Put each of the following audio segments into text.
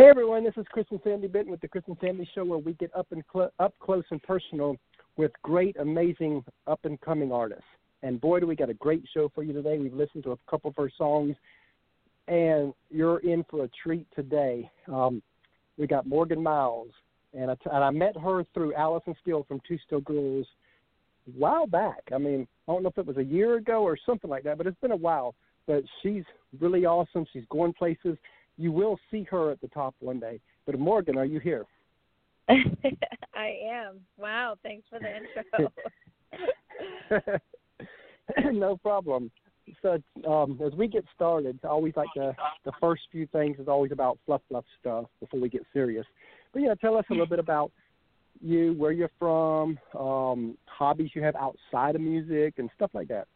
Hey everyone, this is Chris and Sandy Benton with the Chris and Sandy Show, where we get up and cl- up close and personal with great, amazing, up and coming artists. And boy, do we got a great show for you today. We've listened to a couple of her songs, and you're in for a treat today. Um, we got Morgan Myles, and I, t- and I met her through Allison Steele from Two Still Girls a while back. I mean, I don't know if it was a year ago or something like that, but it's been a while. But she's really awesome. She's going places. You will see her at the top one day. But Morgan, are you here? I am. Wow, thanks for the intro. no problem. So um, as we get started, I always like the the first few things is always about fluff fluff stuff before we get serious. But yeah, tell us a little bit about you, where you're from, um, hobbies you have outside of music, and stuff like that.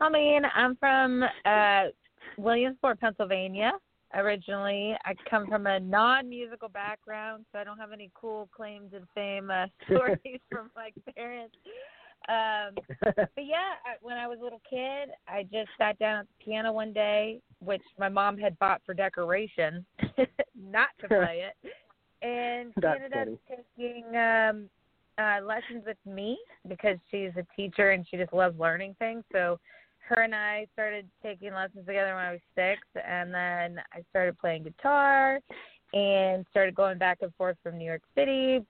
I mean, I'm from uh, Williamsport, Pennsylvania. Originally, I come from a non-musical background, so I don't have any cool claims to fame uh, stories from my parents. Um, but yeah, when I was a little kid, I just sat down at the piano one day, which my mom had bought for decoration, not to play it, and she ended funny. up taking um, uh, lessons with me because she's a teacher and she just loves learning things. So her and I started taking lessons together when I was six, and then I started playing guitar and started going back and forth from New York City.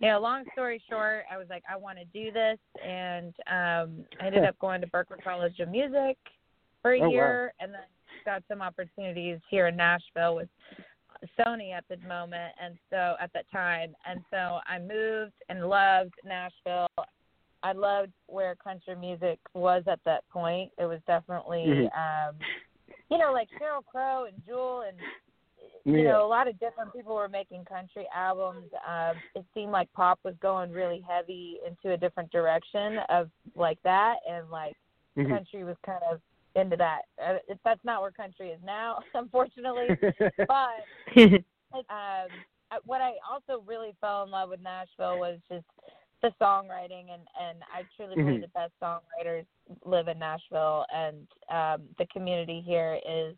You know, long story short, I was like, I want to do this, and um, I ended up going to Berklee College of Music for a Oh, wow. year, and then got some opportunities here in Nashville with Sony at the moment, and so at that time, and so I moved and loved Nashville. I loved where country music was at that point. It was definitely, Mhm. um, you know, like Sheryl Crow and Jewel and you Yeah. know, a lot of different people were making country albums. Um, it seemed like pop was going really heavy into a different direction of like that, and like Mhm. country was kind of into that. Uh, it, that's not where country is now, unfortunately. but um, what I also really fell in love with Nashville was just the songwriting, and and I truly believe Mhm. the best songwriters live in Nashville, and um, the community here is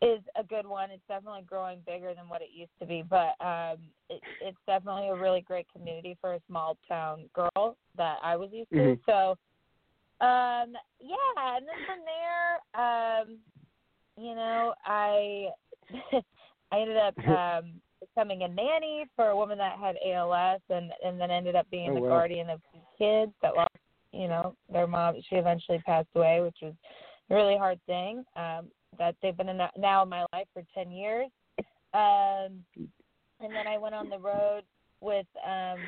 is a good one. It's definitely growing bigger than what it used to be, but um, it, it's definitely a really great community for a small town girl that I was used to. Mhm. So, um, yeah, and then from there, um, you know, I I ended up um, becoming a nanny for a woman that had ALS, and and then ended up being Oh, the wow. guardian of kids that lost, you know, their mom. She eventually passed away, which was a really hard thing. Um, that they've been in, now in my life for ten years. Um, and then I went on the road with um,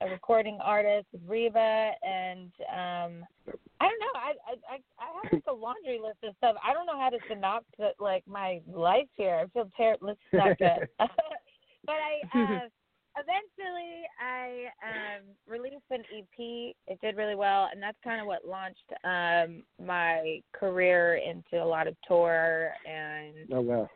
a recording artist with Reba, and um, I don't know. I, I I have like a laundry list of stuff. I don't know how to synopsis like my life here. I feel terrible. This is not good. But I uh, eventually I um, released an EP. It did really well, and that's kind of what launched um, my career into a lot of tour and oh wow.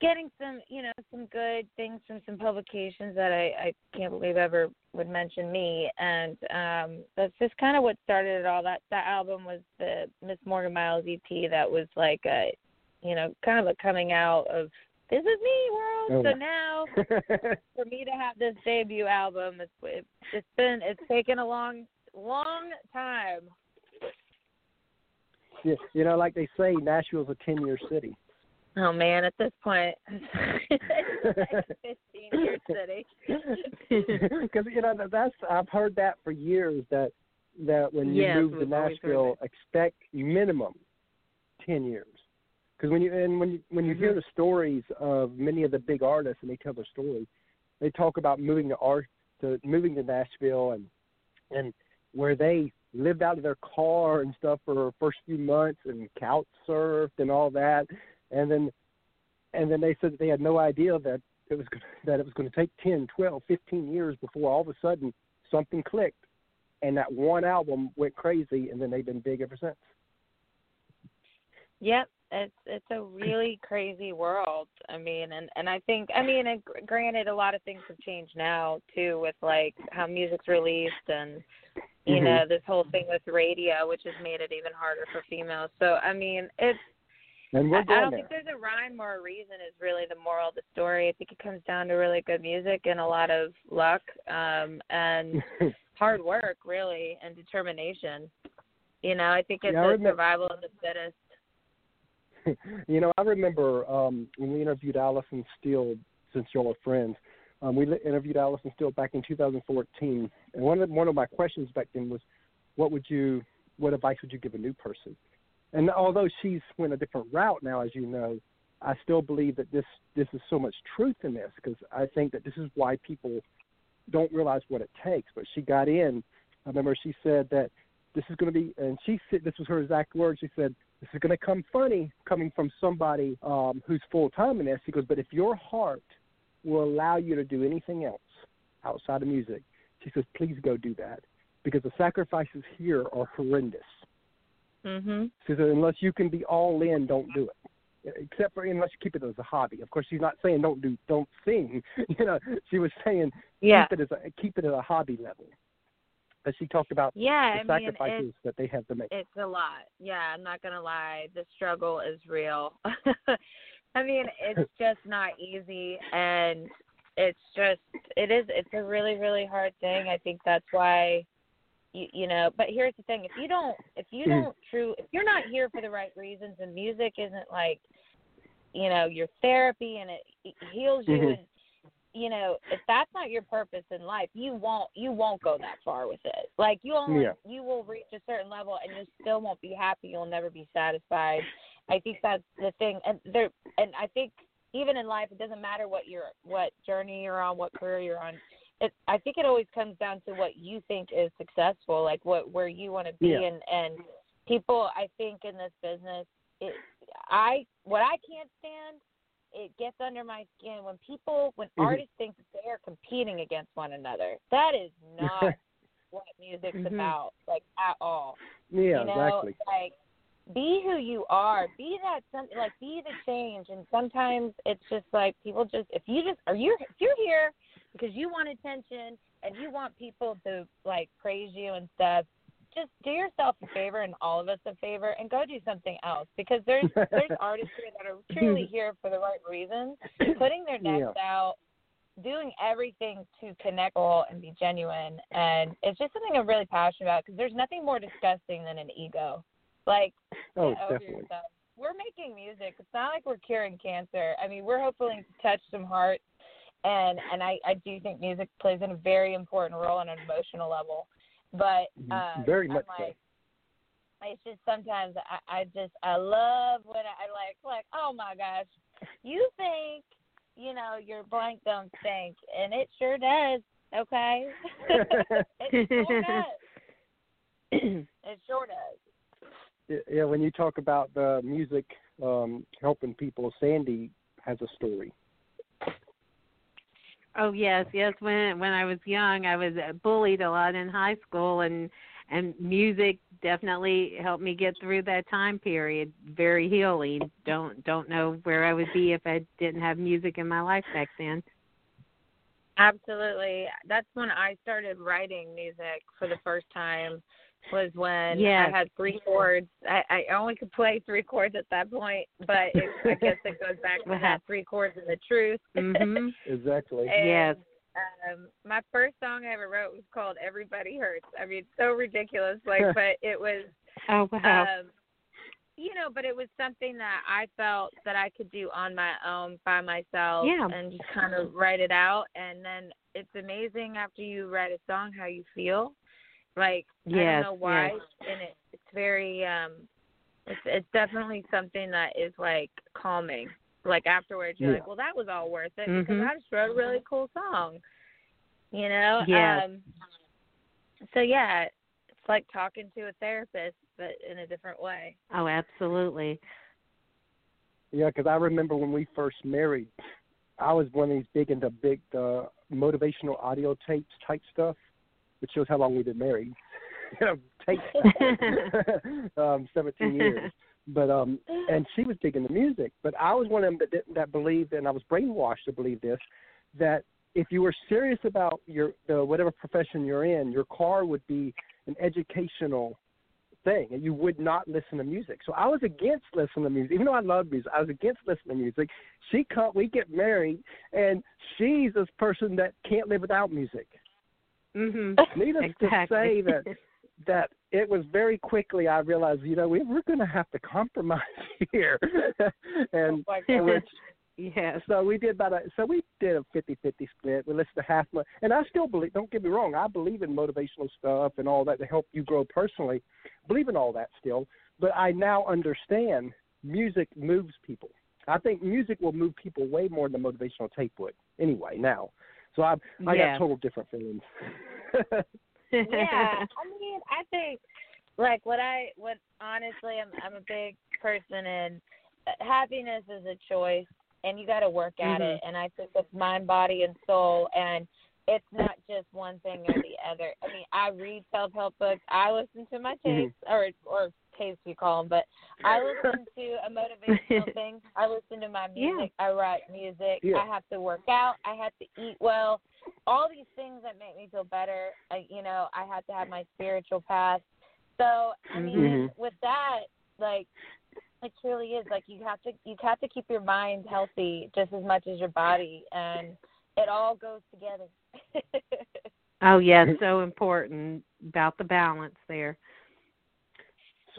getting some, you know, some good things from some publications that I, I can't believe ever would mention me. And um that's just kind of what started it all. That that album was the Miss Morgan Myles EP that was like a you know, kind of a coming out of this is me world. Oh, so now for me to have this debut album it's it, it's been it's taken a long long time. Yeah, you know, like they say, Nashville's a ten-year city. Oh man, at this point it's like fifteen year city. Because you know that's I've heard that for years that that when you move to we've always heard Nashville, expect minimum ten years. Because when you and when you when you hear Mhm. the stories of many of the big artists and they tell their story, they talk about moving to art to moving to Nashville and and where they lived out of their car and stuff for the first few months and couch surfed and all that, and then and then they said that they had no idea that it was that it was going to take 10, 12, 15 years before all of a sudden something clicked, and that one album went crazy, and then they've been big ever since. Yep, it's it's a really crazy world. I mean, and and I think I mean, and granted, a lot of things have changed now too, with like how music's released and you Mhm. know this whole thing with radio, which has made it even harder for females. So I mean, it's And we're I, I don't there. think there's a rhyme or a reason is really the moral of the story. I think it comes down to really good music and a lot of luck um and hard work really and determination. You know, I think it's Yeah, remember- survival of the fittest. you know, I remember um, when we interviewed Allison Steele, since y'all are friends. Um, we interviewed Allison Steele back in 2014, and one of one of my questions back then was, "What would you, what advice would you give a new person?" And although she's went a different route now, as you know, I still believe that this this is so much truth in this because I think that this is why people don't realize what it takes. But she got in. I remember she said that this is going to be, and she said this was her exact words. She said, "This is going to come funny coming from somebody um, who's full time in this." She goes, "But if your heart will allow you to do anything else outside of music," she says, "Please go do that because the sacrifices here are horrendous." Mhm. She said, "Unless you can be all in, don't do it." Except for unless you keep it as a hobby. Of course, she's not saying don't do don't sing. You know, she was saying Yeah. keep it as a keep it at a hobby level. But she talked about Yeah, the I mean sacrifices that they have to make. it's a lot. Yeah, I'm not gonna lie. The struggle is real. I mean, it's just not easy and it's just it is it's a really, really hard thing. I think that's why you you know, but here's the thing, if you don't if you Mhm. don't true if you're not here for the right reasons and music isn't like you know, your therapy and it, it heals you Mhm. and you know, if that's not your purpose in life, you won't you won't go that far with it. Like you only Yeah. you will reach a certain level and you still won't be happy. You'll never be satisfied. I think that's the thing, and there and I think even in life, it doesn't matter what you're what journey you're on, what career you're on. It I think it always comes down to what you think is successful, like what where you want to be, Yeah. and and people I think in this business, it I what I can't stand it gets under my skin when people when Mhm. artists think that they are competing against one another. That is not what music's Mhm. about, like at all. Yeah, you know, exactly. like be who you are. Be that some like be the change. And sometimes it's just like people just if you just are you if you're here because you want attention and you want people to like praise you and stuff, just do yourself a favor and all of us a favor and go do something else because there's there's artists here that are truly here for the right reasons, putting their necks out, doing everything to connect all and be genuine. And it's just something I'm really passionate about because there's nothing more disgusting than an ego. Like Oh, over definitely. yourself. We're making music. It's not like we're curing cancer. I mean, we're hoping to touch some hearts, and and I I do think music plays in a very important role on an emotional level. But um, Very I'm much so. like, it's just sometimes I I just I love when I, I like like oh my gosh, you think you know your blank don't stink, and it sure does. Okay, it sure does. It sure does. yeah, when you talk about the music um, helping people, Sandy has a story. Oh yes, yes. When when I was young, I was bullied a lot in high school, and and music definitely helped me get through that time period. Very healing. Don't don't know where I would be if I didn't have music in my life back then. Absolutely. That's when I started writing music for the first time. Was when Yes. I had three chords. I, I only could play three chords at that point, but it, I guess it goes back to that three chords and the truth. Mhm. Exactly. And, Yes. Um, my first song I ever wrote was called "Everybody Hurts." I mean, so ridiculous, like, but it was Oh wow. um, you know, but it was something that I felt that I could do on my own by myself Yeah. and just kind of write it out. And then it's amazing after you write a song how you feel. Like I don't know why, yes. and it, it's very um, it's it's definitely something that is like calming. Like afterwards, you're Yeah. like, well, that was all worth it because Mhm. I just wrote a really cool song. You know. Yes. Um, so yeah, it's like talking to a therapist, but in a different way. Oh, absolutely. Yeah, because I remember when we first married, I was one of these big into big uh, motivational audio tapes type stuff, which shows how long we've been married. you know, tapes, um, seventeen years. But um, and she was big into music, but I was one of them that didn't, that believed, and I was brainwashed to believe this, that if you were serious about your the whatever profession you're in, your car would be an educational thing, and you would not listen to music. So I was against listening to music, even though I love music. I was against listening to music. She come, we get married, and she's this person that can't live without music. Mhm. Needless Exactly. to say that that it was very quickly I realized, you know, we, we're going to have to compromise here, and Oh which yes. so we did about a so we did a fifty fifty split. We listened to half my and I still believe don't get me wrong, I believe in motivational stuff and all that to help you grow personally. Believe in all that still. But I now understand music moves people. I think music will move people way more than the motivational tape would anyway now. So I I Yeah. got total different feelings. yeah, I mean, I think like what I what honestly, I'm I'm a big person in uh, happiness is a choice, and you got to work at Mhm. it. And I think it's mind, body, and soul, and it's not just one thing or the other. I mean, I read self help books. I listen to my tapes or or tapes you call them, but I listen to a motivational thing. I listen to my Yeah. music. I write music. Yeah. I have to work out. I have to eat well. All these things that make me feel better. I, you know, I have to have my spiritual path. So I mean, Mhm. with that, like, it truly is like you have to you have to keep your mind healthy just as much as your body, and it all goes together. oh yes, so important about the balance there.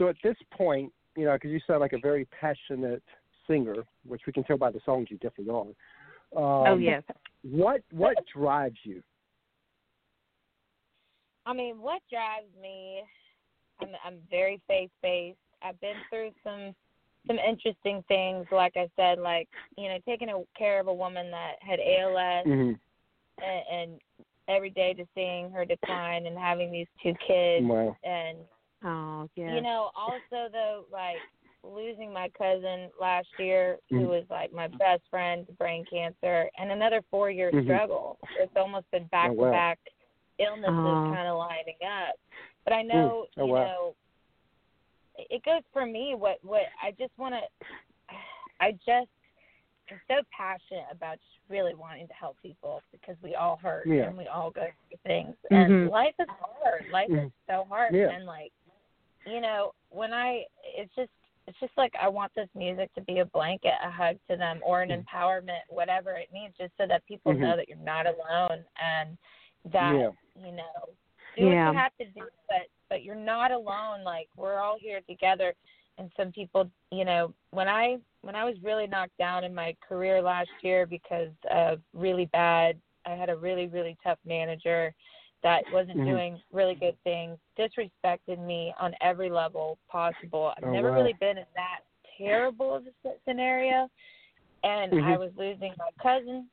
So at this point, you know, because you sound like a very passionate singer, which we can tell by the songs you definitely are. Um, oh yes. What what drives you? I mean, what drives me? I'm I'm very faith based. I've been through some some interesting things. Like I said, like you know, taking a, care of a woman that had ALS, Mm-hmm. and, and every day just seeing her decline and having these two kids, Wow. and Oh yes. you know, also though, like losing my cousin last year, who Mhm. was like my best friend to brain cancer, and another four year Mhm. struggle. It's almost been back Oh, to wow. back illnesses Oh. kind of lining up. But I know, Oh, you wow. know, it goes for me. What what I just want to, I just am so passionate about just really wanting to help people because we all hurt Yeah. and we all go through things, and life is hard. Life is Mhm. so hard, Yeah. and like, you know, when I, it's just. It's just like I want this music to be a blanket, a hug to them, or an Mhm. empowerment, whatever it needs, just so that people Mhm. know that you're not alone and that Yeah. you know do what you have to do but but you're not alone like we're all here together and some people you know when i when i was really knocked down in my career last year because of really bad i had a really really tough manager that wasn't Mhm. doing really good things disrespected me on every level possible i've Oh, never wow. really been in that terrible of a scenario and Mhm. i was losing my cousin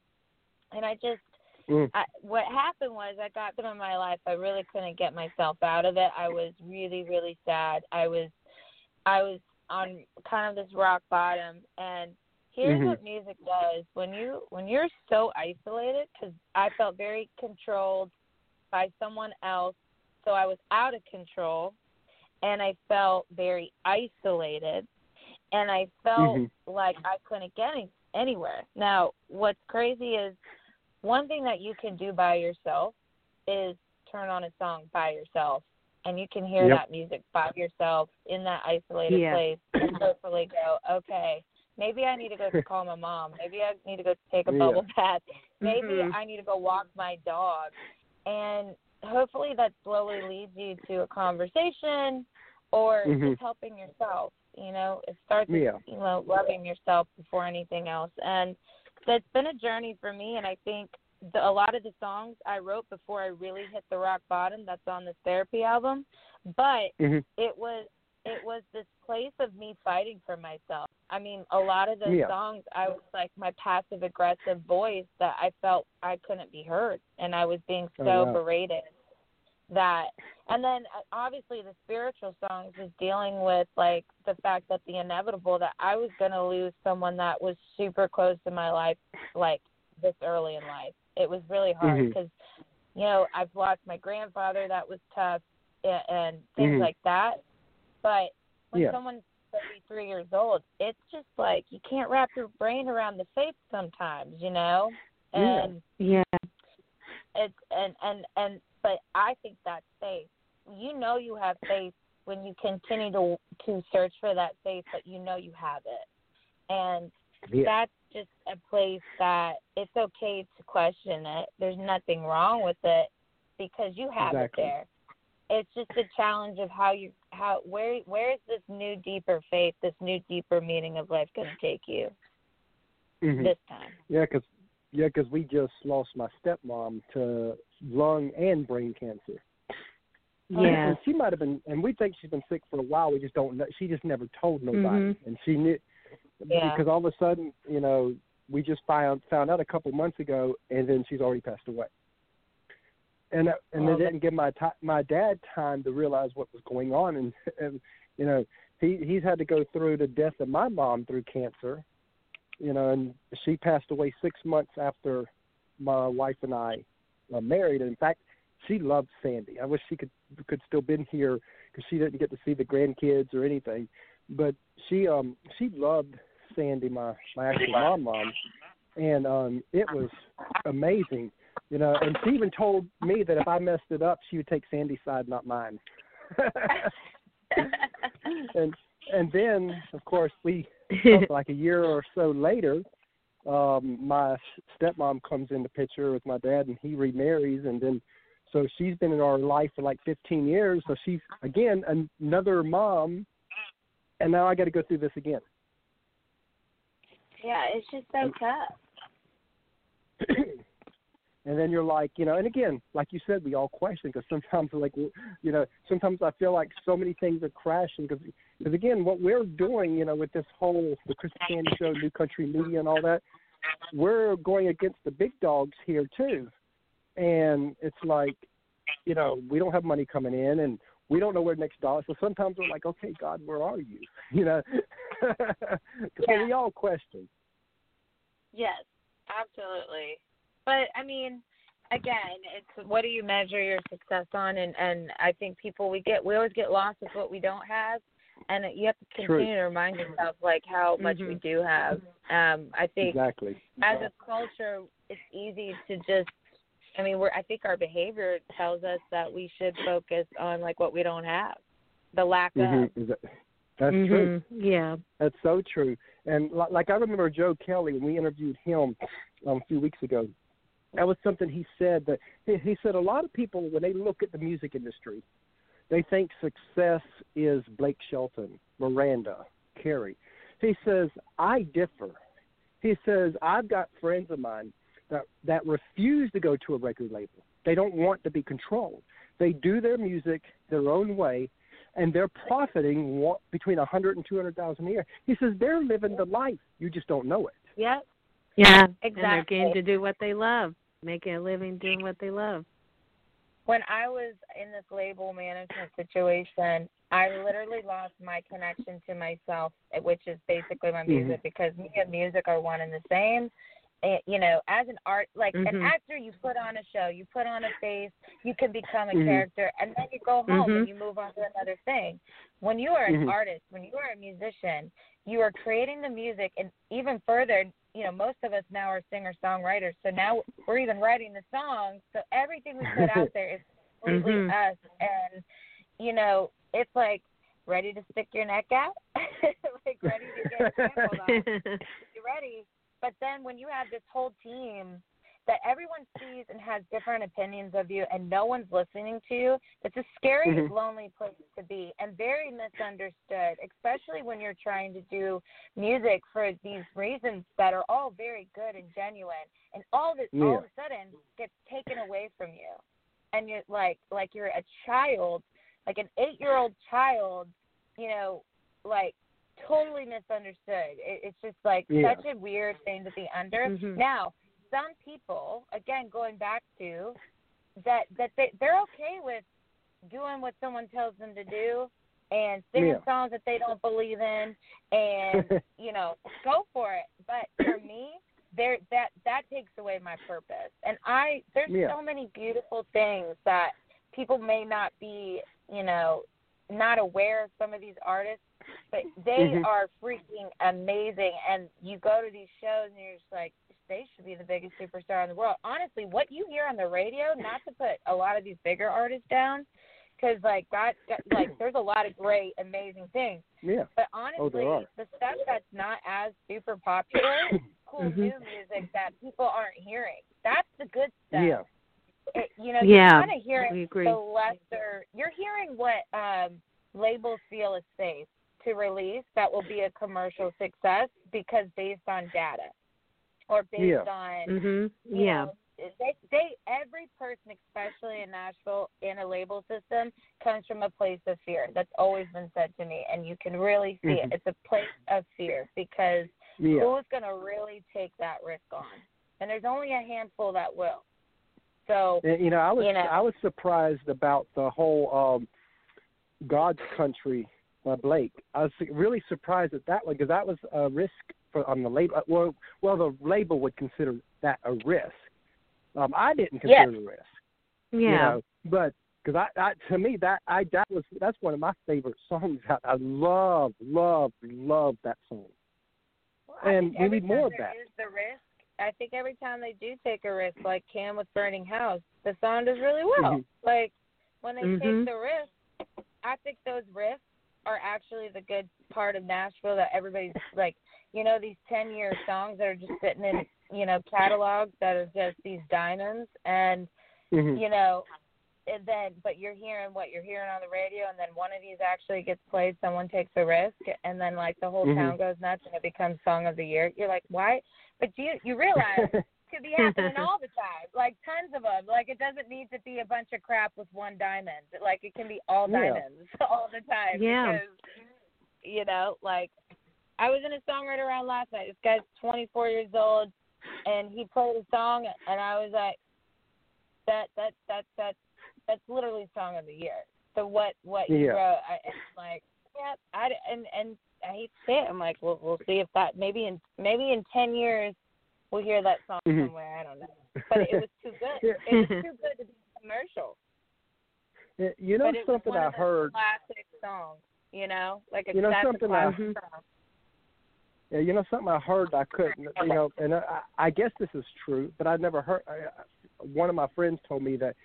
and i just Mm. I, what happened was I got in my life. I really couldn't get myself out of it. I was really, really sad. I was, I was on kind of this rock bottom. And here's Mhm. what music does: when you when you're so isolated, because I felt very controlled by someone else, so I was out of control, and I felt very isolated, and I felt Mhm. like I couldn't get any, anywhere. Now, what's crazy is one thing that you can do by yourself is turn on a song by yourself and you can hear Yep. that music by yourself in that isolated Yeah. place and hopefully go okay maybe i need to go call my mom maybe i need to go take a Yeah. bubble bath maybe Mhm. i need to go walk my dog and hopefully that slowly leads you to a conversation or Mhm. just helping yourself you know it starts with you know loving yourself before anything else and that's been a journey for me and i think the, a lot of the songs i wrote before i really hit the rock bottom that's on this therapy album but Mhm. it was it was this place of me fighting for myself i mean a lot of those Yeah. songs i was like my passive aggressive voice that i felt i couldn't be heard and i was being Oh, so wow. berated that and then uh, obviously the spiritual songs is dealing with like the fact that the inevitable that I was going to lose someone that was super close to my life like this early in life. It was really hard because you know I've lost my grandfather that was tough and, and things Mhm. like that. But when Yeah. someone's 33 years old, it's just like you can't wrap your brain around the faith sometimes, you know. Yeah. And Yeah. it's and and and but I think that's faith. You know you have faith when you continue to to search for that faith, but you know you have it, and Yeah. that's just a place that it's okay to question it. There's nothing wrong with it because you have Exactly. it there. It's just a challenge of how you how where where is this new deeper faith, this new deeper meaning of life going to take you Mhm. this time? Yeah, because yeah, 'cause we just lost my stepmom to lung and brain cancer. Yeah. And she might have been, and we think she's been sick for a while. We just don't know. She just never told nobody, Mhm. and she knew Yeah. because all of a sudden, you know, we just found found out a couple months ago, and then she's already passed away. And and Oh, it didn't give my ti my dad time to realize what was going on, and, and you know, he he's had to go through the death of my mom through cancer, you know, and she passed away six months after my wife and I uh, married. And in fact, she loved Sandy. I wish she could could still been here because she didn't get to see the grandkids or anything. But she um she loved Sandy, my my actual mom mom, and um it was amazing, you know. And she even told me that if I messed it up, she would take Sandy's side, not mine. and and then of course we like a year or so later, um, my stepmom comes in the picture with my dad, and he remarries, and then so she's been in our life for like 15 years. So she's again another mom, and now I got to go through this again. yeah, it's just so tough. and then you're like, you know, and again, like you said, we all question because sometimes, like, you know, sometimes I feel like so many things are crashing because, because again, what we're doing, you know, with this whole the Chris Candy Show, New Country Media, and all that, we're going against the big dogs here too, and it's like, you know, we don't have money coming in, and we don't know where next dollar. So sometimes we're like, okay, God, where are you? You know, 'Cause Yeah. we all question. Yes, absolutely. But I mean, again, it's what do you measure your success on? And and I think people we get we always get lost with what we don't have, and you have to True. continue to remind yourself like how much we Mhm. do have. Um, I think Exactly. as a culture, it's easy to just. I mean, we're. I think our behavior tells us that we should focus on like what we don't have, the lack of. Mhm. Is that- That's true. Mhm. Yeah. That's so true. And li- like I remember Joe Kelly when we interviewed him um, a few weeks ago. That was something he said that he, he said a lot of people when they look at the music industry, they think success is Blake Shelton, Miranda, Carrie. He says I differ. He says I've got friends of mine that that refuse to go to a record label. They don't want to be controlled. They do their music their own way and they're profiting between a hundred and two hundred thousand a year. He says they're living the life. You just don't know it. Yep. Yeah. exactly. And they're getting to do what they love, making a living doing what they love. when I was in this label management situation, I literally lost my connection to myself, which is basically my music, because me and music are one and the same. Eh, You know, as an art, like an Mhm. actor, you put on a show, you put on a face, you can become a Mhm. character, and then you go home and you move on to another thing. When you are an Mhm. artist, when you are a musician, you are creating the music, and even further, you know, most of us now are singer songwriters, so now we're even writing the songs. So everything we put out there is completely Mhm. us, and you know, it's like ready to stick your neck out, like ready to get trampled on. You ready? But then when you have this whole team that everyone sees and has different opinions of you, and no one's listening to you, it's a scary, Mhm. lonely place to be, and very misunderstood, especially when you're trying to do music for these reasons that are all very good and genuine, and all this all Yeah. of a sudden gets taken away from you, and you're like like you're a child, like an eight year old child, you know, like totally misunderstood. It, it's just like Yeah. such a weird thing to be under. Mhm. Now, some people, again, going back to that, that they they're okay with doing what someone tells them to do and singing Yeah. songs that they don't believe in, and you know, go for it. But for me, there that that takes away my purpose. And I there's Yeah. so many beautiful things that people may not be, you know, not aware of some of these artists, but they Mhm. are freaking amazing. And you go to these shows and you're just like, they should be the biggest superstar in the world. Honestly, what you hear on the radio, not to put a lot of these bigger artists down, because like that, God, like there's a lot of great, amazing things. Yeah. But Oh, honestly, there are. the stuff that's not as super popular, cool Mhm. new music that people aren't hearing. That's the good stuff. Yeah. It, you know, Yeah, you're kind of hearing we agree. the lesser. You're hearing what um, labels feel is safe to release that will be a commercial success because based on data or based Yeah. on Mhm. you Yeah. know, they they every person, especially in Nashville, in a label system, comes from a place of fear. That's always been said to me, and you can really see Mhm. it. It's a place of fear because Yeah. who's going to really take that risk on? And there's only a handful that will. So And, you know, I was You know. I was surprised about the whole um God's Country by Blake. I was really surprised at that one because that was a risk for on the label. Well, well, the label would consider that a risk. Um, I didn't Yes. consider it a risk. Yeah. You know, but because I, I, to me, that I that was that's one of my favorite songs. I, I love, love, love that song. I And think we need more of there that. is the risk. I think every time they do take a risk, like Cam with Burning House, the song does really well. Mhm. Like when they Mhm. take the risk, I think those risks are actually the good part of Nashville that everybody's like, you know, these ten year songs that are just sitting in, you know, catalogs that are just these diamonds and Mhm. you know, and then but you're hearing what you're hearing on the radio, and then one of these actually gets played. Someone takes a risk, and then like the whole Mhm. town goes nuts, and it becomes song of the year. You're like, why? But you you realize could be happening all the time, like tons of them. Like it doesn't need to be a bunch of crap with one diamond. Like it can be all Yeah. diamonds all the time. Yeah. Because you know, like I was in a songwriter round last night. This guy's 24 years old, and he played a song, and I was like, that that that that that's literally song of the year. So what what you Yeah. wrote, I it's like, yeah, I and and I hate to say it. I'm like, well, we'll see if that maybe in maybe in 10 years we'll hear that song Mhm. somewhere. I don't know, but it was too good. It was too good to be commercial. Yeah, you know but it was something I heard. classic songs. You know, like a, You know something I- classic song. Yeah, you know something I heard I couldn't. You know, and I, I guess this is true, but I never heard. I, one of my friends told me that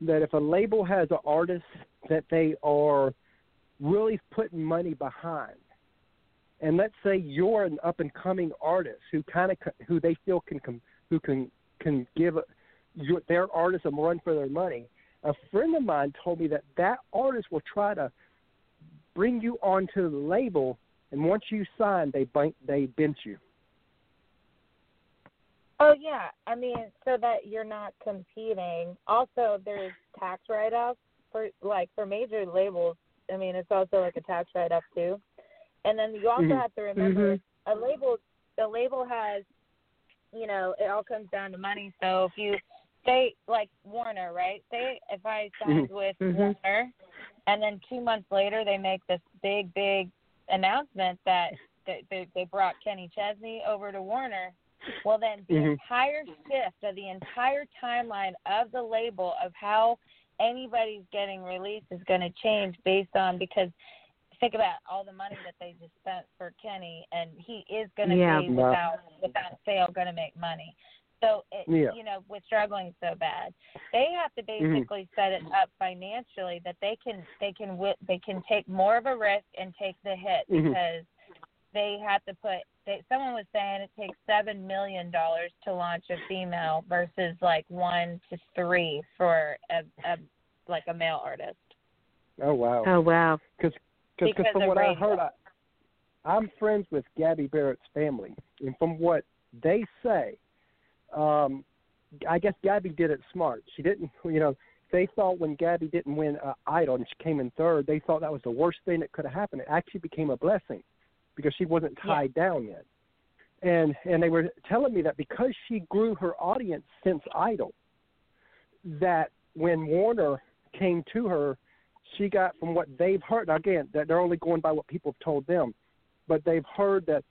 that if a label has an artist that they are really putting money behind, and let's say you're an up and coming artist who kind of who they feel can who can can give your, their artist a run for their money. A friend of mine told me that that artist will try to bring you onto the label and once you sign, they bank, they bench you. Oh yeah, I mean, so that you're not competing. Also, there's tax write-offs for like for major labels. I mean, it's also like a tax write-off too. And then you also Mhm. have to remember a label. A label has, you know, it all comes down to money. So if you say like Warner, right? Say if I signed with Mhm. Warner, and then two months later they make this big, big announcement that they, they, they brought Kenny Chesney over to Warner. Well, then the Mhm. entire shift of the entire timeline of the label of how anybody's getting released is going to change based on because think about all the money that they just spent for Kenny, and he is going to Yeah. be without without fail going to make money. So it, Yeah. you know, with struggling so bad, they have to basically set it up financially that they can they can wi- they can take more of a risk and take the hit Mhm. because they have to put. They, someone was saying it takes seven million dollars to launch a female versus like one to three for a, a like a male artist. Oh wow! Oh wow. Cause, Because from of what I radio. heard, I, I'm friends with Gabby Barrett's family, and from what they say, um, I guess Gabby did it smart. She didn't, you know, they thought when Gabby didn't win uh, Idol and she came in third, they thought that was the worst thing that could have happened. It actually became a blessing because she wasn't Yeah. tied down yet. And and they were telling me that because she grew her audience since Idol, that when Warner came to her, she got from what they've heard. Now again, that they're only going by what people have told them, but they've heard that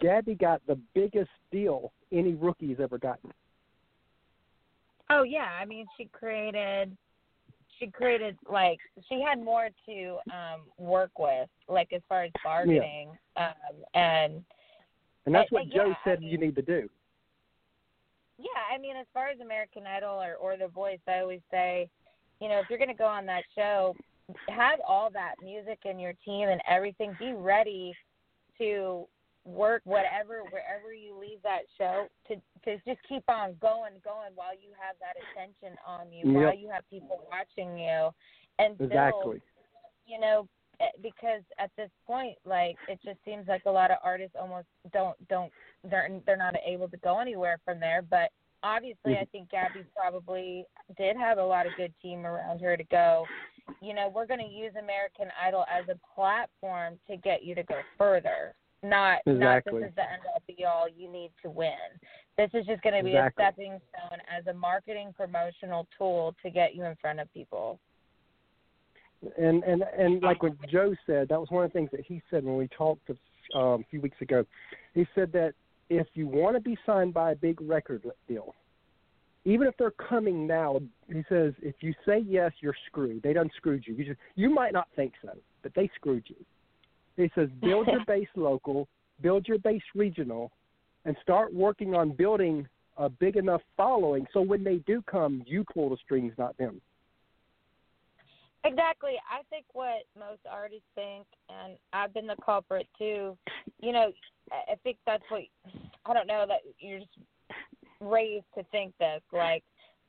Gabby got the biggest deal any rookie's ever gotten. Oh yeah, I mean she created she created like she had more to um work with, like as far as bargaining. Um and And that's what Joe yeah, I said mean- you need to do. yeah, I mean as far as American Idol or or The Voice, I always say you know, if you're going to go on that show, have all that music in your team and everything. Be ready to work whatever wherever you leave that show to to just keep on going going while you have that attention on you Yep. while you have people watching you and still Exactly. you know eh, because at this point like it just seems like a lot of artists almost don't don't they're they're not able to go anywhere from there but obviously Mhm. i think gabby probably did have a lot of good team around her to go you know we're going to use american idol as a platform to get you to go further not not this is the end all be all you need to win this is just going to be Exactly. a stepping stone as a marketing promotional tool to get you in front of people and and and like what Joe said, that was one of the things that he said when we talked a, um, a few weeks ago. He said that if you want to be signed by a big record deal, even if they're coming now, he says if you say yes, you're screwed. They done screwed you. You just you might not think so, but they screwed you. He says build your base local, build your base regional, and start working on building a big enough following so when they do come, you pull the strings, not them. Exactly. I think what most artists think, and I've been the culprit too. You know, I I think that's what I don't know that you're just raised to think this. Like,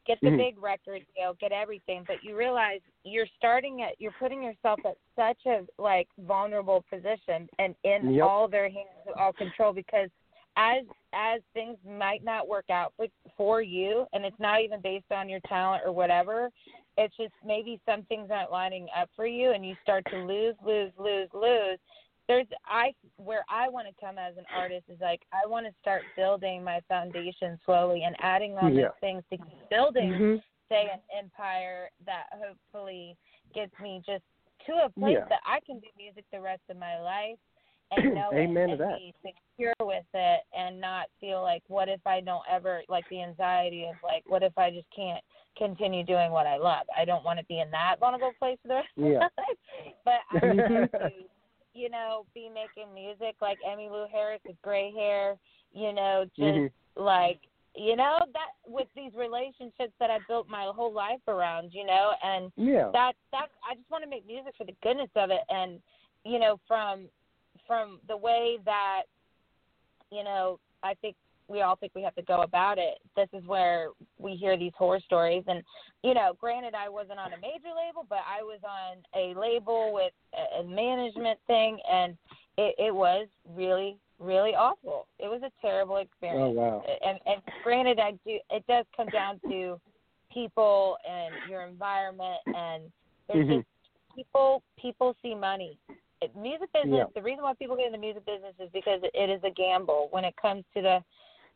get the Mhm. big record deal, get everything, but you realize you're starting at, you're putting yourself at such a like vulnerable position, and in Yep. all their hands, all control, because as as things might not work out for, for you, and it's not even based on your talent or whatever it's just maybe some things aren't lining up for you and you start to lose lose lose lose there's i where i want to come as an artist is like i want to start building my foundation slowly and adding on Yeah. those things to keep building Mhm. say an empire that hopefully gets me just to a place Yeah. that i can do music the rest of my life and know Amen it and that. be secure with it and not feel like what if i don't ever like the anxiety of like what if i just can't continue doing what i love i don't want to be in that vulnerable place for the rest Yeah. of my life but i want to you know be making music like Emmylou Harris with gray hair you know just Mhm. like you know that with these relationships that i built my whole life around you know and Yeah. that that I just want to make music for the goodness of it and you know from from the way that you know I think we all think we have to go about it this is where we hear these horror stories and you know granted I wasn't on a major label but I was on a label with a, management thing and it it was really really awful it was a terrible experience Oh wow. and and granted I do it does come down to people and your environment and there's Mhm. just people people see money. Music business Yeah. the reason why people get in the music business is because it is a gamble when it comes to the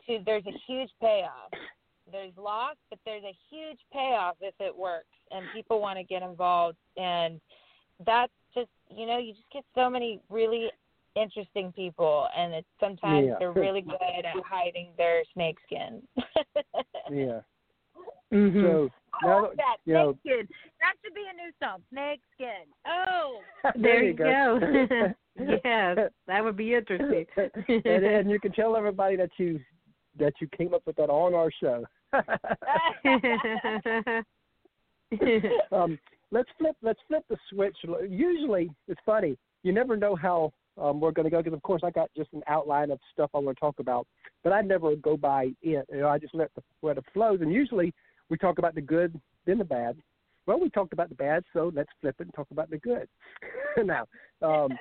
to there's a huge payoff. There's loss, but there's a huge payoff if it works and people want to get involved and that's just you know, you just get so many really interesting people and it's sometimes Yeah. they're really good at hiding their snake skin. Yeah. Mhm. So I now like that. you know, skin. That should be a new song. Snake skin. Oh. there you go. yes, that would be interesting. and then you can tell everybody that you that you came up with that on our show. um, let's flip let's flip the switch. Usually, it's funny. You never know how um, we're going to go because, of course, I got just an outline of stuff I want to talk about, but I never go by it. You know, I just let the let it flows. And usually, we talk about the good, then the bad. Well, we talked about the bad, so let's flip it and talk about the good. now, um,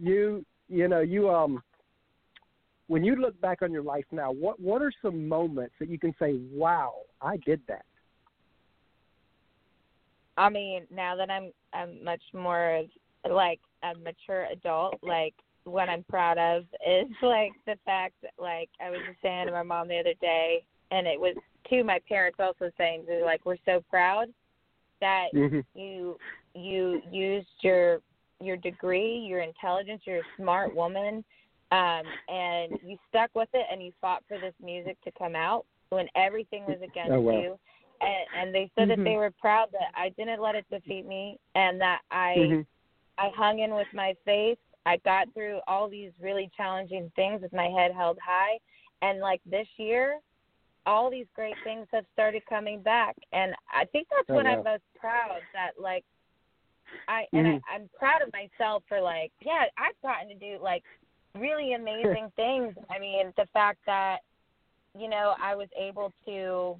you you know you um when you look back on your life now, what what are some moments that you can say, "Wow, I did that." I mean, now that I'm I'm much more of like a mature adult, like what I'm proud of is like the fact that like I was just saying to my mom the other day and it was to my parents also saying they're like we're so proud that Mm-hmm. you you used your your degree, your intelligence, you're a smart woman, um, and you stuck with it and you fought for this music to come out when everything was against Oh, wow. you. And, and they said that Mhm. they were proud that I didn't let it defeat me and that I Mhm. I hung in with my faith. I got through all these really challenging things with my head held high. And like this year, all these great things have started coming back, and I think that's Oh, what wow. I'm most proud that like I and I, I'm proud of myself for like yeah I've gotten to do like really amazing things. I mean the fact that you know I was able to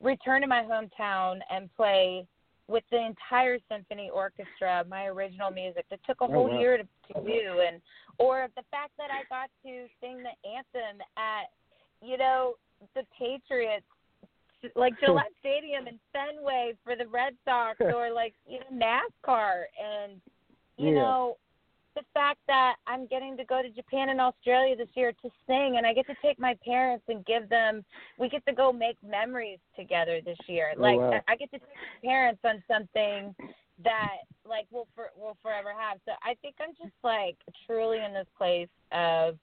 return to my hometown and play with the entire symphony orchestra my original music that took a Oh, whole wow. year to, to do and or the fact that I got to sing the anthem at you know the Patriots like Gillette Stadium and Fenway for the Red Sox or like you know NASCAR and you Yeah. know the fact that I'm getting to go to Japan and Australia this year to sing and I get to take my parents and give them we get to go make memories together this year. Oh, like wow. I, get to take my parents on something that like we'll for, we'll forever have. So I think I'm just like truly in this place of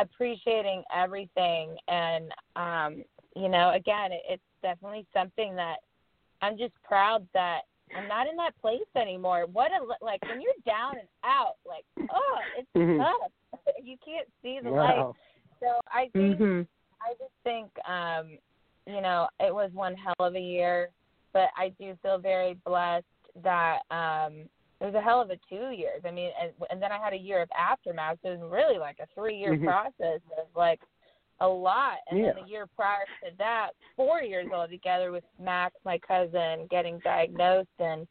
appreciating everything and um you know again it, it's definitely something that I'm just proud that I'm not in that place anymore. What a like when you're down and out, like oh, it's Mhm. tough. You can't see the light. So I think Mhm. I just think um, you know it was one hell of a year, but I do feel very blessed that um, it was a hell of a two years. I mean, and, and then I had a year of aftermath. So it was really like a three year Mhm. process of like a lot. And then Yeah. the year prior to that, four years altogether with Max, my cousin, getting diagnosed and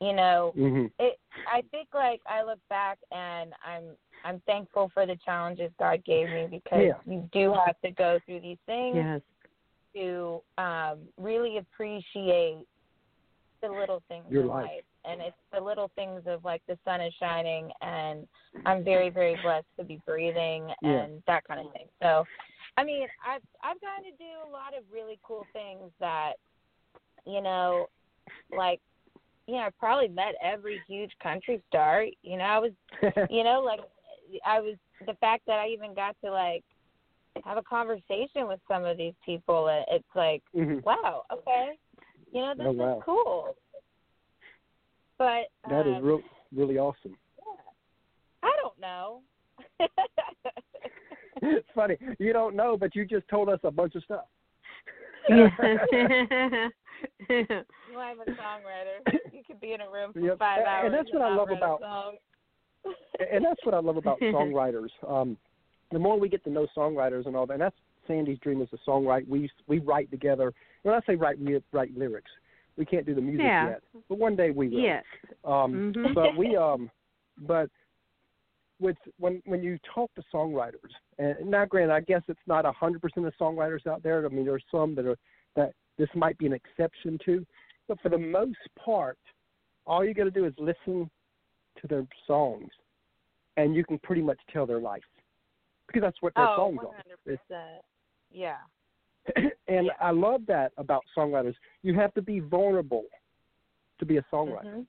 you know, Mhm. it I think like I look back and I'm I'm thankful for the challenges God gave me because Yeah. you do have to go through these things Yes. to um really appreciate the little things Your in life. life. And it's the little things of like the sun is shining and I'm very, very blessed to be breathing Yeah. and that kind of thing. So I mean, I've I've gotten to do a lot of really cool things that, you know, like you know, I probably met every huge country star. You know, I was you know, like I was the fact that I even got to like have a conversation with some of these people. it- It's like, Mhm. wow, okay, you know, this Oh, wow. is cool. But That is um, real, really awesome. I don't know. it's funny. You don't know, but you just told us a bunch of stuff. You I'm a songwriter. You could be in a room for Yep. five And- hours. and that's what I love about- and that's what I love about songwriters. Um, the more we get to know songwriters and all that, and that's Sandy's dream is to songwriter. We we write together. When I say write, we write lyrics. We can't do the music Yeah. yet, but one day we will. yes. Um, Mhm. but we um, but with when when you talk to songwriters, and now granted, I guess it's not a hundred percent of songwriters out there. I mean, there's some that are that this might be an exception to, but for the most part, all you got to do is listen to their songs, and you can pretty much tell their life because that's what their oh, songs one are. hundred percent. Yeah. and Yeah. I love that about songwriters. You have to be vulnerable to be a songwriter. Mhm.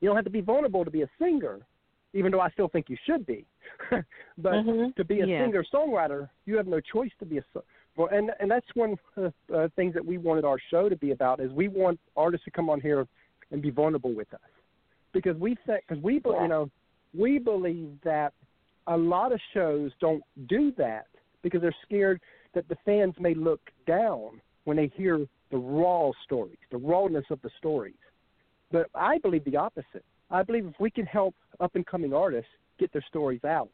You don't have to be vulnerable to be a singer, even though I still think you should be. but Mhm. to be a Yes. singer songwriter, you have no choice to be a well, and and that's one of the uh, things that we wanted our show to be about is we want artists to come on here and be vulnerable with us because we think because we Yeah. you know we believe that a lot of shows don't do that because they're scared that the fans may look down when they hear the raw stories, the rawness of the stories. But I believe the opposite. I believe if we can help up and coming artists get their stories out,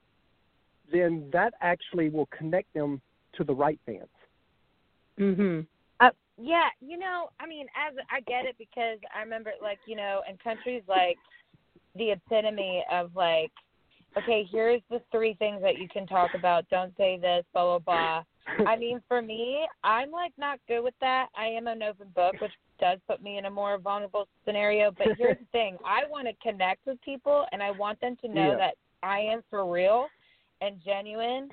then that actually will connect them to the right fans. Mhm. Uh, yeah, you know, I mean, as I get it because I remember, like, you know, in countries like the epitome of like, okay, here's the three things that you can talk about. Don't say this, blah blah blah. I mean, for me, I'm like not good with that. I am an open book, which does put me in a more vulnerable scenario. But here's the thing: I want to connect with people, and I want them to know Yeah. that I am for real and genuine.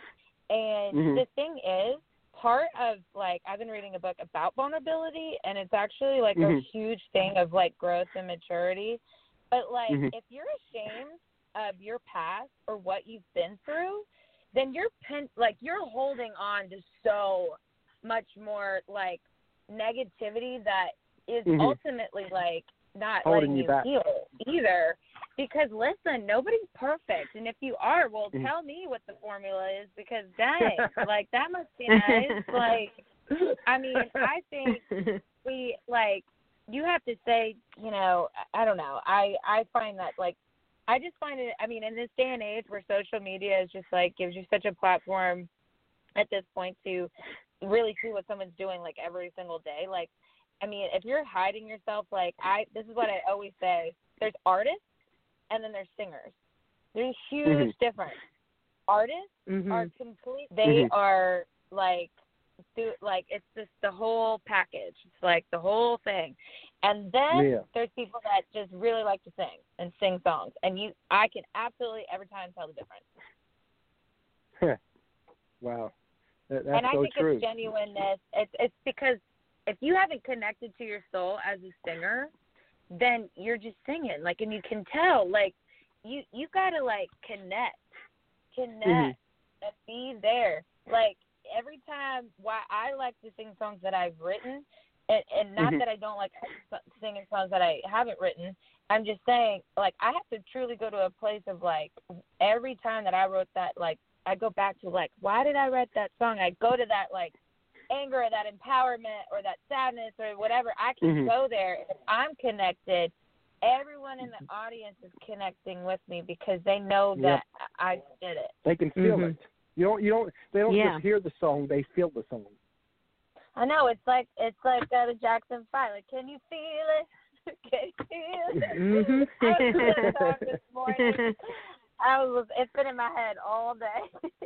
And Mhm. the thing is, part of like I've been reading a book about vulnerability, and it's actually like a Mhm. huge thing of like growth and maturity. But like, Mhm. if you're ashamed of your past or what you've been through, then you're pen- like you're holding on to so much more like negativity that is Mhm. ultimately like not Holding letting you back. heal either. Because listen, nobody's perfect, and if you are, well, Mhm. tell me what the formula is. Because dang, like that must be nice. like I mean, I think we like you have to say, you know, I don't know. I I find that like I just find it I mean, in this day and age where social media is just like gives you such a platform at this point to really see what someone's doing like every single day. Like I mean, if you're hiding yourself like I this is what I always say. There's artists and then there's singers. There's a huge Mhm. difference. Artists Mhm. are complete. They Mhm. are like, do like it's just the whole package. It's like the whole thing. And then Yeah. there's people that just really like to sing and sing songs, and you, I can absolutely every time tell the difference. wow, that, that's and I so think true. it's genuineness. It's it's because if you haven't connected to your soul as a singer, then you're just singing like, and you can tell like you you gotta like connect, connect, Mhm. and be there. Like every time, why I like to sing songs that I've written, and and not Mhm. that I don't like singing songs that I haven't written. I'm just saying, like I have to truly go to a place of like every time that I wrote that, like I go back to like why did I write that song? I go to that like anger, or that empowerment, or that sadness, or whatever. I can Mhm. go there if I'm connected. Everyone in the audience is connecting with me because they know Yep. that I did it. They can feel Mhm. it. You don't. You don't. They don't Yeah. just hear the song. They feel the song. I know it's like it's like uh, the Jackson Five. Like, can you feel it? Can you feel it? Mhm. I was listening to that this morning. I was. It's been in my head all day.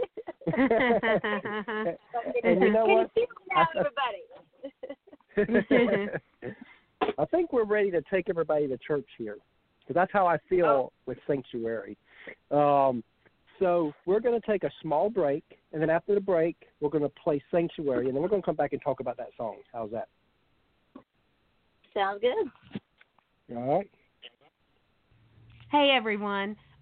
and you know can what? you feel it now, everybody? I think we're ready to take everybody to church here, because that's how I feel Oh. with sanctuary. Um, so we're going to take a small break, and then after the break, we're going to play sanctuary, and then we're going to come back and talk about that song. How's that? Sounds good. All right. Hey everyone,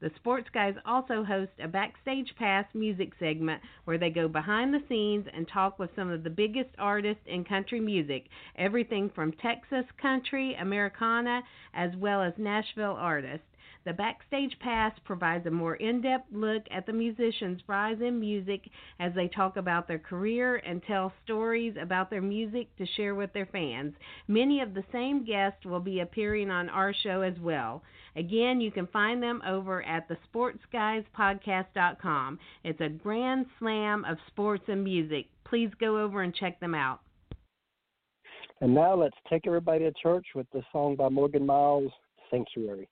The Sports Guys also host a Backstage Pass music segment where they go behind the scenes and talk with some of the biggest artists in country music, everything from Texas country, Americana, as well as Nashville artists. The Backstage Pass provides a more in depth look at the musicians' rise in music as they talk about their career and tell stories about their music to share with their fans. Many of the same guests will be appearing on our show as well. Again, you can find them over at the thesportsguyspodcast.com. It's a grand slam of sports and music. Please go over and check them out. And now let's take everybody to church with the song by Morgan Myles, Sanctuary.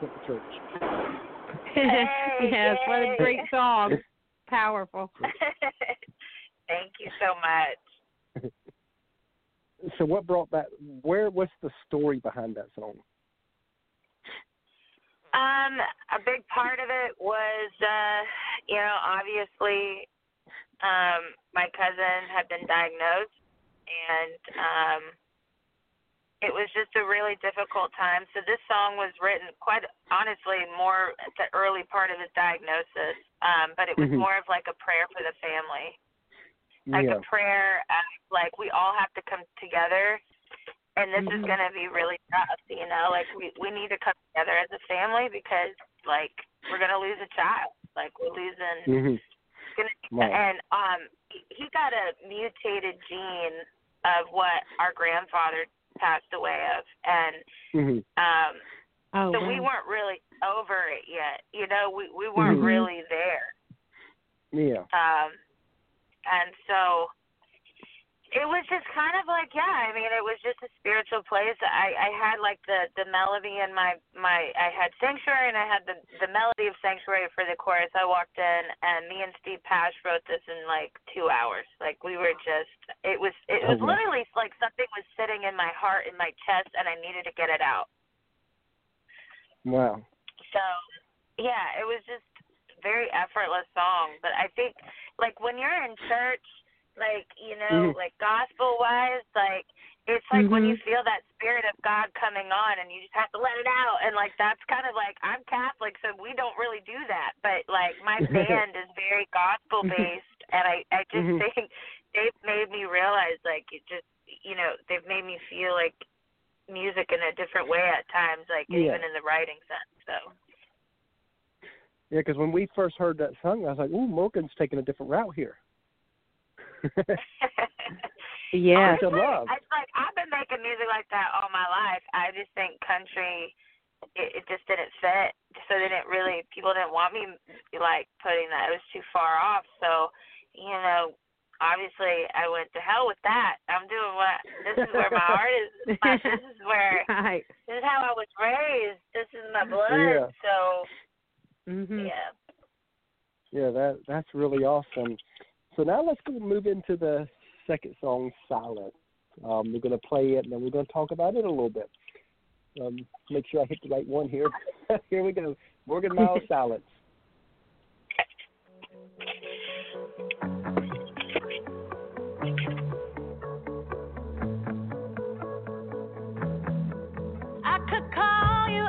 Felt like I just went to church. yes, what a great song. Powerful. Thank you so much. So, what brought that? Where? What's the story behind that song? Um, a big part of it was, uh, you know, obviously, um, my cousin had been diagnosed, and um, it was just a really difficult time. So this song was written, quite honestly, more at the early part of his diagnosis, um, but it was Mhm. more of like a prayer for the family, like yeah. a prayer, uh, like we all have to come together and this is Mhm. going to be really tough you know like we we need to come together as a family because like we're going to lose a child like we're losing hmm gonna, Right. and um he- he got a mutated gene of what our grandfather passed away of and hmm um Oh, so wow. we weren't really over it yet you know we we weren't Mhm. really there Yeah. um and so it was just kind of like yeah i mean it was just a spiritual place. I i had like the the melody in my my i had sanctuary and i had the the melody of sanctuary for the chorus. I walked in and me and steve pash wrote this in like two hours. Like we were just it was it was Oh, literally like something was sitting in my heart in my chest and i needed to get it out. Wow. so yeah, it was just a very effortless song. But I think like when you're in church, like, you know, Mhm. like gospel wise, like it's like when you Mhm. feel that spirit of God coming on and you just have to let it out and like that's kind of like I'm Catholic so we don't really do that. But like my band is very gospel based and I, I just Mhm. think they've made me realize like it just you know, they've made me feel like music in a different way at times, like Yeah. even in the writing sense. So Yeah, because when we first heard that song, I was like, "Ooh, Morgan's taking a different route here." Yeah. Which I love. It's like I've been making music like that all my life. I just think country, it, it just didn't fit. So they didn't really, people didn't want me like putting that. It was too far off. So, you know, obviously I went to hell with that. I'm doing what. This is where my heart is. My, this is where. right. This is how I was raised. This is my blood. Yeah. So Mhm. yeah. Yeah, that that's really awesome. So now let's go move into the second song, Silent. Um, we're going to play it, and then we're going to talk about it a little bit. Um, make sure I hit the right one here. here we go. Morgan Myles, Silence. I could call you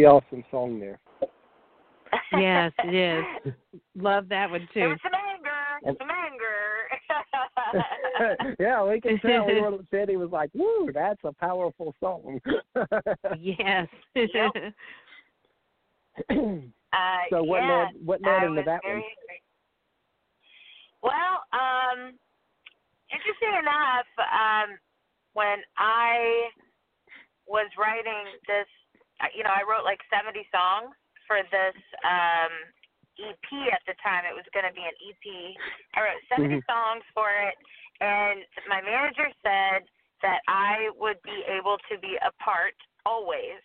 Really awesome song there. Yes, it is. Love that one There too. was some anger. And- Some anger. yeah, we can tell. We were said he was like, "Woo, that's a powerful song." Yes. Uh, so what yeah, led what led I into was that one? angry. Well, um, interesting enough, um, when I was writing this, you know, I wrote like 70 songs for this um, EP at the time. It was going to be an EP. I wrote 70 Mhm. songs for it, and my manager said that I would be able to be a part always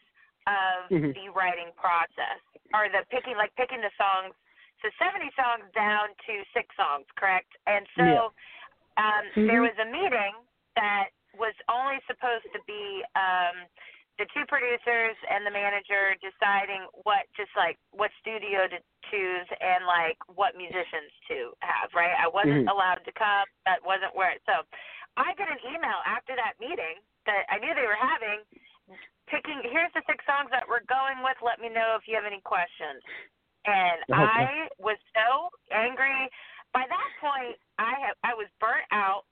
of Mhm. the writing process or the picking like picking the songs so 70 songs down to six songs correct and so um there Mhm. was a meeting that was only supposed to be um the two producers and the manager deciding what just like what studio to choose and like what musicians to have right? I wasn't Mhm. allowed to come. That wasn't where so i get an email after that meeting that i knew they were having picking here's the six songs that we're going with. Let me know if you have any questions. And Okay. i was so angry. By that point i have i was burnt out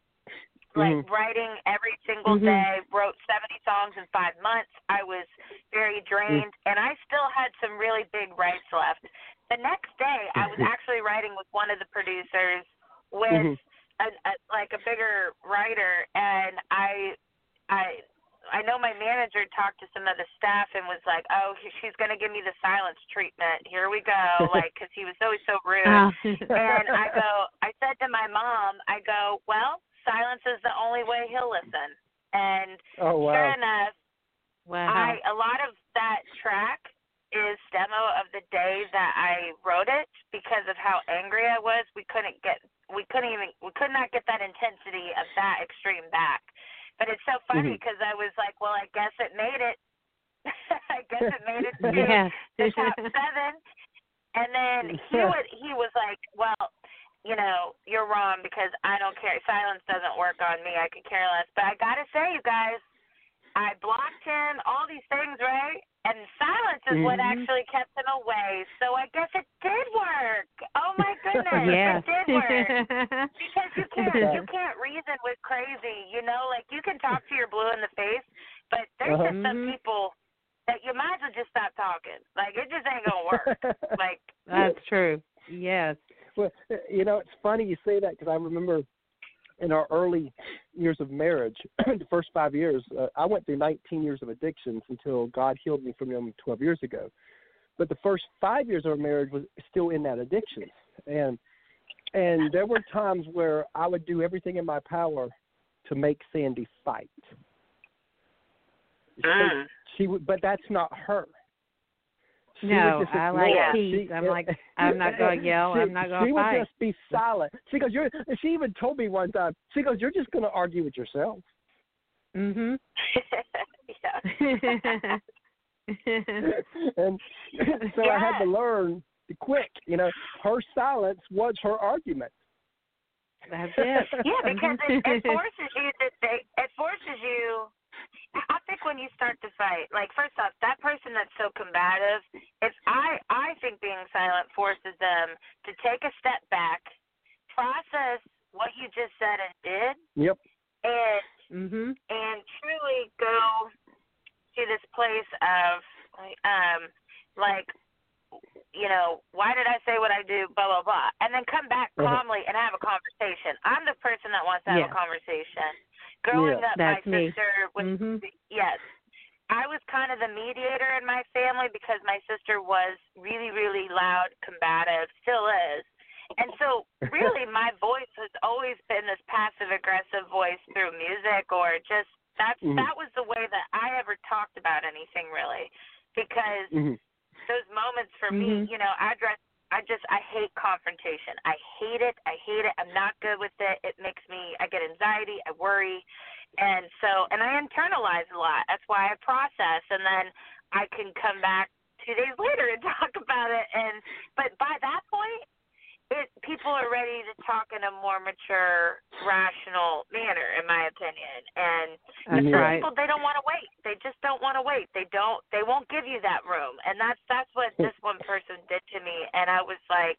like Mhm. writing every single Mhm. day wrote 70 songs in 5 months i was very drained and i still had some really big writes left the next day i was actually writing with one of the producers with Mhm. a, a like a bigger writer and i i I know my manager talked to some of the staff and was like, "Oh, he- she's going to give me the silence treatment. Here we go." Like cuz he was always so rude. Oh. and I go, I said to my mom, I go, "Well, silence is the only way he'll listen." And Oh wow. sure enough, wow. I a lot of that track is demo of the day that I wrote it because of how angry I was. We couldn't get we couldn't even we could not get that intensity of that extreme back. But it's so funny mm-hmm. because I was like, well, I guess it made it. I guess it made it to yes. the top seven. And then he would he was like, well, you know, you're wrong because I don't care. Silence doesn't work on me. I could care less. But I gotta say, you guys, I blocked him. All these things, right? And silence is what Mhm. actually kept him away. So I guess it did work. Oh my goodness, yes. it did work. Because you can't Yeah. you can't reason with crazy, you know, like you can talk to your blue in the face, but there's Uh-huh. just some Mhm. people that you might as well just stop talking. Like it just ain't gonna work. like That's true. Yes. Well, you know, it's funny you say that because I remember in our early years of marriage, the first five years, uh, I went through 19 years of addictions until God healed me from them 12 years ago. But the first five years of our marriage was still in that addiction, and and there were times where I would do everything in my power to make Sandy fight. Mm. she would, but that's not her. She No, just I like ignore. peace. I'm like, I'm not gonna yell, She, I'm not gonna she fight. would just be silent. She goes, "You're." She even told me one time. She goes, "You're just going to argue with yourself." Mhm. yeah. and so I had to learn quick. You know, her silence was her argument. That's it. Yeah, because it, it forces you to think. It forces you. I think when you start to fight, like first off, that person that's so combative, if I I think being silent forces them to take a step back, process what you just said and did, Yep. and mm-hmm. and truly go to this place of um like you know why did i say what i do blah blah blah and then come back Uh-huh. calmly and have a conversation i'm the person that wants to have Yeah. a conversation growing Yeah. up, That's my me. sister was Mhm. yes. I was kind of the mediator in my family because my sister was really, really loud, combative, still is. And so really my voice has always been this passive aggressive voice through music or just that's Mhm. that was the way that I ever talked about anything really. Because Mhm. those moments for me, Mhm. you know, I dress I just I hate confrontation. I hate it. I hate it. I'm not good with it. It makes me I get anxiety, I worry. And so and I internalize a lot. That's why I process and then I can come back two days later and talk about it and but by that point it people are ready to talk in a more mature, rational manner, in my opinion. And That's Yeah. right. people they don't want to wait. They just don't want to wait. They don't. They won't give you that room. And that's that's what this one person did to me. And I was like,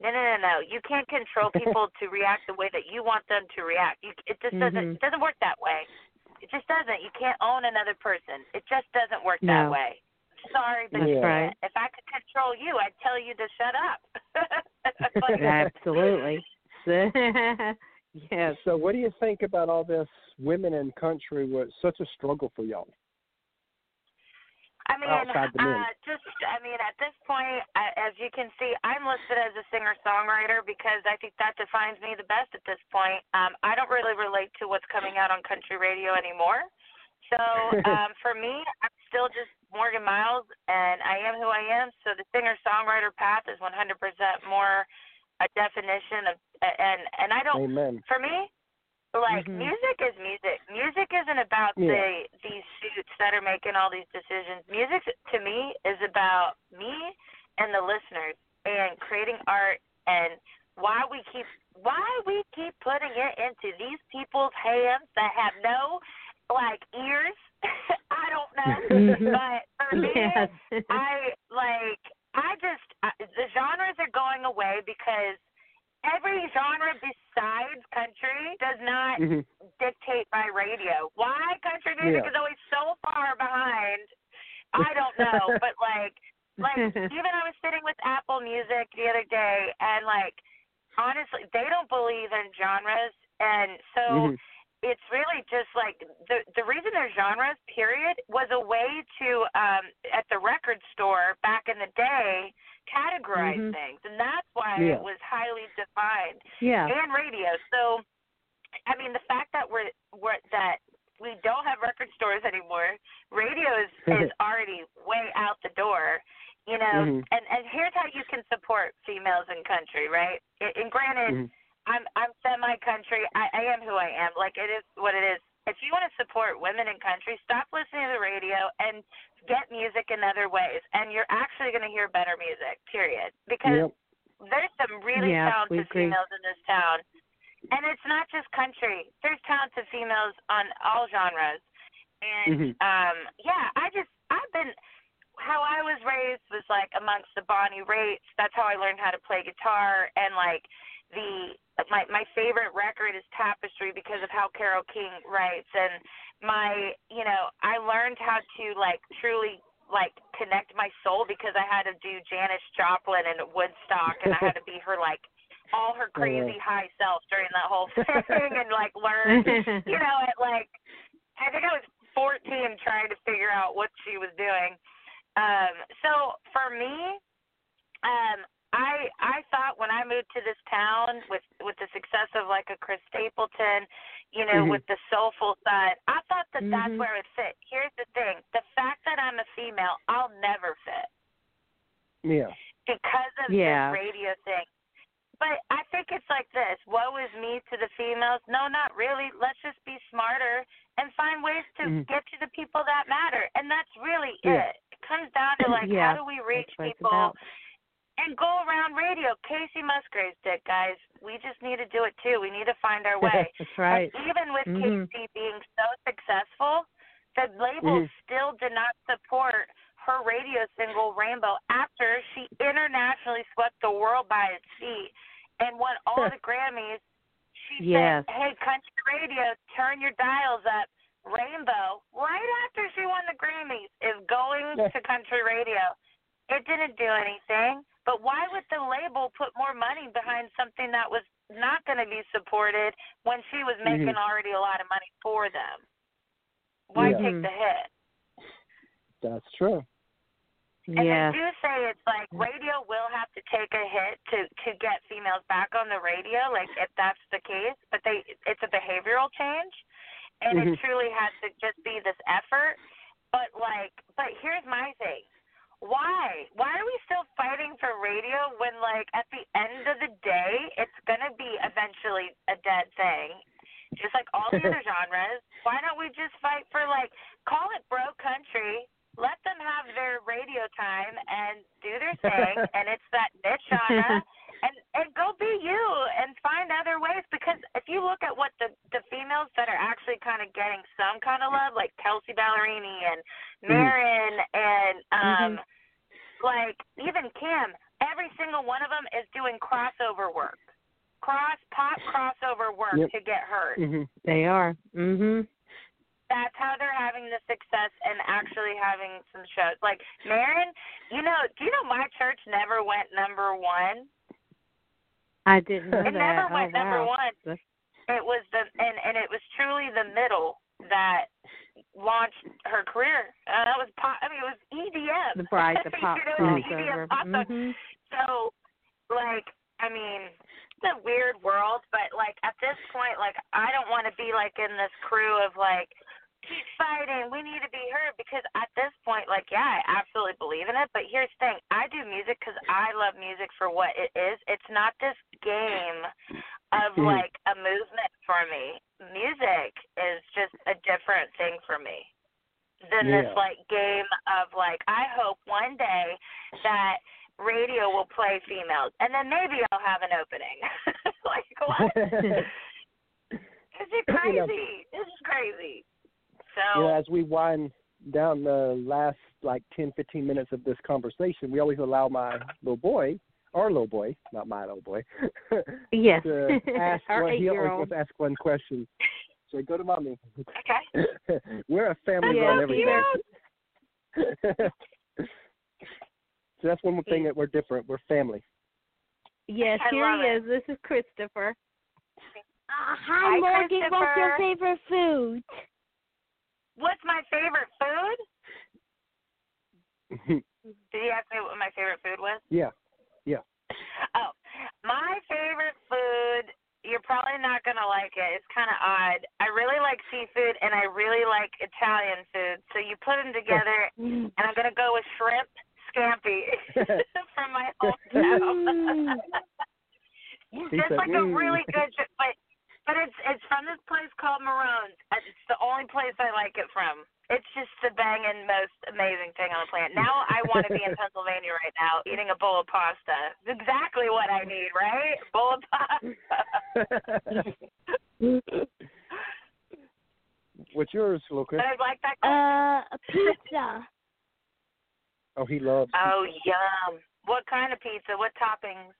no, no, no, no. You can't control people to react the way that you want them to react. You, it just doesn't. Mhm. It doesn't work that way. It just doesn't. You can't own another person. It just doesn't work that way. Sorry, but That's you right. If I could control you, I'd tell you to shut up. But- Absolutely. yes. So, what do you think about all this women in country? Was such a struggle for y'all. I mean, outside the men. uh, just I mean, at this point, I, as you can see, I'm listed as a singer-songwriter because I think that defines me the best at this point. Um, I don't really relate to what's coming out on country radio anymore. So um, for me, I'm still just Morgan Myles, and I am who I am. So the singer-songwriter path is 100% more a definition of, and and I don't Amen. for me, like Mhm. music is music. Music isn't about Yeah. the these suits that are making all these decisions. Music to me is about me and the listeners and creating art and why we keep why we keep putting it into these people's hands that have no like ears. I don't know, Mhm. but for me, Yes. I like I just I, the genres are going away because every genre besides country does not Mhm. dictate my radio. Why country music Yeah. is always so far behind? I don't know, but like like even I was sitting with Apple Music the other day and like honestly they don't believe in genres and so Mhm. It's really just like the the reason they're genres period was a way to um at the record store back in the day categorize Mhm. things and that's why Yeah. it was highly defined yeah. and radio so i mean the fact that we're we're that we don't have record stores anymore radio is is already way out the door you know Mhm. and and here's how you can support females in country right and and granted Mhm. I'm I'm semi country. I, I am who I am. Like it is what it is. If you want to support women in country, stop listening to the radio and get music in other ways, and you're actually going to hear better music. Period. Because Yep. there's some really Yeah, talented females in this town, and it's not just country. There's talented females on all genres, and Mhm. um, yeah, I just I've been how I was raised was like amongst the Bonnie Raitt. That's how I learned how to play guitar, and like the my my favorite record is Tapestry because of how Carole King writes, and my you know I learned how to like truly like connect my soul because I had to do Janis Joplin and Woodstock, and I had to be her like all her crazy high self during that whole thing, and like learn you know, at like I think I was 14 trying to figure out what she was doing. Um, so for me, um, I I thought when I moved to this town with with the success of like a Chris Stapleton, you know, Mhm. with the soulful side, I thought that that's Mhm. where it fit. Here's the thing: the fact that I'm a female, I'll never fit Yeah. because of Yeah. this radio thing. But I think it's like this: woe is me to the females. No, not really. Let's just be smarter and find ways to Mhm. get to the people that matter, and that's really Yeah. it. It comes down to like Yeah, how do we reach That's people about. And go around radio. Kacey Musgraves did, guys. We just need to do it too. We need to find our way. That's right. And even with Mhm. Kacey being so successful, the label Mhm. still did not support her radio single Rainbow after she internationally swept the world by its feet and won all the Grammys. She Yes. said, "Hey, country radio, turn your dials up." Rainbow, right after she won the Grammys, is going to country radio. It didn't do anything, but why would the label put more money behind something that was not going to be supported when she was making Mhm. already a lot of money for them. Why Yeah. take the hit? That's true. And yeah. they do say it's like radio will have to take a hit to to get females back on the radio, like if that's the case. But they it's a behavioral change, and it Mhm. truly has to just be this effort. But like, but here's my thing: why why are we still fighting for radio when like at the end of the day it's gonna be eventually a dead thing? Just like all the other genres, why don't we just fight for like call it bro country? Let them have their radio time and do their thing, and it's that niche genre, and and go be you and find other ways. Because if you look at what the the females that are actually kind of getting some kind of love, like Kelsea Ballerini and Maren and um, like even Kim, every single one of them is doing crossover work, cross pop crossover work Yep. to get heard hmm They are. Mhm. that's how they're having the success and actually having some shows. Like Maren, you know, do you know my church never went number one? I didn't know It that. never oh, went number wow. one. That's- It was the and and it was truly the middle that launched her career. Uh, that was pop. I mean, it was EDM. The bride, the pop you know, crossover. EDM pop song. Mhm. So, like, I mean, it's a weird world, but like at this point, like I don't want to be like in this crew of like keep fighting. We need to be heard because at this point, like, yeah, I absolutely believe in it. But here's the thing: I do music because I love music for what it is. It's not this game of Mhm. like a movement for me. Music is just a different thing for me than this like game of like I hope one day that radio will play females and then maybe I'll have an opening. like what? This is You know- crazy. This is crazy. So you know, as we wind down the last like 10, 15 minutes of this conversation, we always allow my little boy, our little boy, not my little boy, Yes. to ask Our one, he always wants to ask one question. So go to mommy. okay. We're a family Yeah, run everything. so that's one more thing that we're different. We're family. Yes, I here he it. is. This is Christopher. Uh, Hi, hi, Morgan. What's your favorite food? What's my favorite food? Did you ask me what my favorite food was? yeah. Yeah. Oh, my favorite food. You're probably not gonna like it. It's kind of odd. I really like seafood and I really like Italian food. So you put them together, and I'm gonna go with shrimp scampi from my hometown. Just like a really good, but but it's it's from this place called Marone's. It's the only place I like it from. It's just the banging most amazing thing on the planet. Now I want to be in Pennsylvania right now, eating a bowl of pasta. It's exactly what I need, right? Bowl of pasta. What's yours, Lucas? But I like that. Uh, a pizza. Oh, he loves. oh yum! What kind of pizza? What toppings?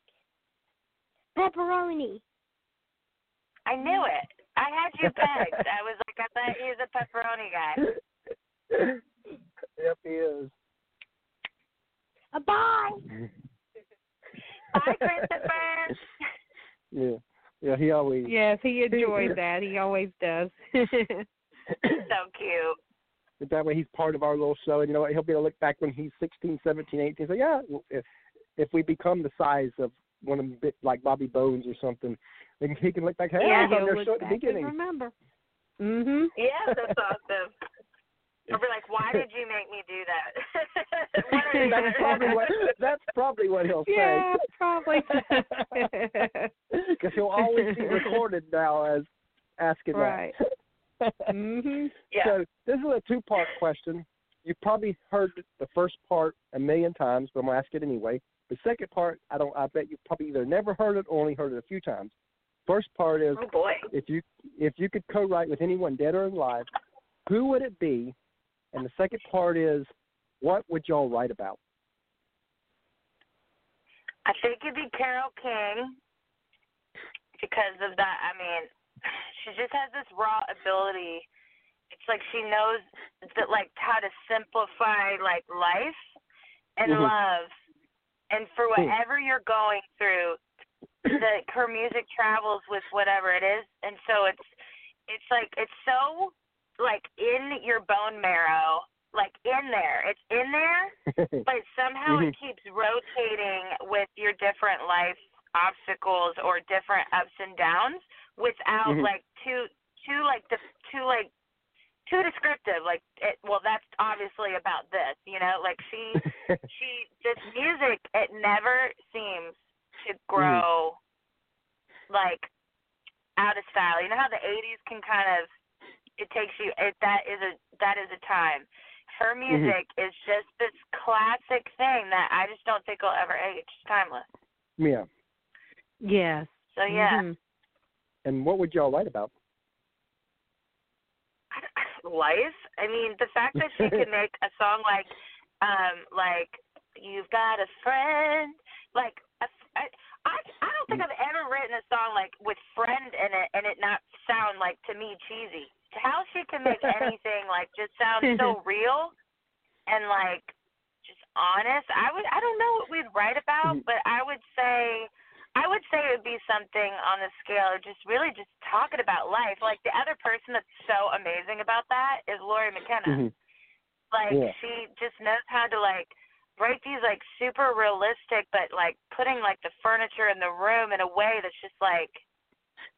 Pepperoni. I knew it. I had you pegged. I was like, I bet he's a pepperoni guy. yep, he is. A bye. Bye, Christopher. Yeah, yeah. He always. Yes, he enjoys that. He always does. so cute. But That way, he's part of our little show, and you know what? He'll be able to look back when he's 16, 17, 18. Say, yeah, if if we become the size of one of them, bit like Bobby Bones or something, then he can look back. Hey, I yeah, was on he'll their look show at the beginning. remember. Mm-hmm. Yeah, that's awesome. I'll be like, why did you make me do that? What are you that's probably what. That's probably what he'll say. Yeah, probably. Because he'll always be recorded now as asking Right. that. mhm. Yeah. So this is a two-part question. You've probably heard the first part a million times, but I'm gonna ask it anyway. The second part, I don't. I bet you probably either never heard it or only heard it a few times. First part is Oh boy. if you if you could co-write with anyone dead or alive, who would it be? And the second part is what would y'all write about? I think it'd be Carole King because of that. I mean, she just has this raw ability. It's like she knows that like how to simplify like life and Mhm. love, and for Hmm. whatever you're going through, the her music travels with whatever it is, and so it's it's like it's so like in your bone marrow, like in there. It's in there, but somehow it keeps rotating with your different life obstacles or different ups and downs without Mhm. like too too like the too like too descriptive like it well that's obviously about this you know like she she this music it never seems to grow like out of style you know how the 80s can kind of it takes you it that is a that is a time her music is just this classic thing that I just don't think will ever age. It's timeless. yeah. Yes. So yeah, Mhm. And what would y'all write about? life. I mean, the fact that she could make a song like, um, like you've got a friend, like a, I, I, I don't think I've ever written a song like with friend in it and it not sound like to me cheesy. How she can make anything like just sound so real and like just honest. I would, I don't know what we'd write about, Mhm. but I would say. I would say it would be something on the scale of just really just talking about life. Like the other person that's so amazing about that is Lori McKenna. Mhm. Like Yeah. she just knows how to like write these like super realistic but like putting like the furniture in the room in a way that's just like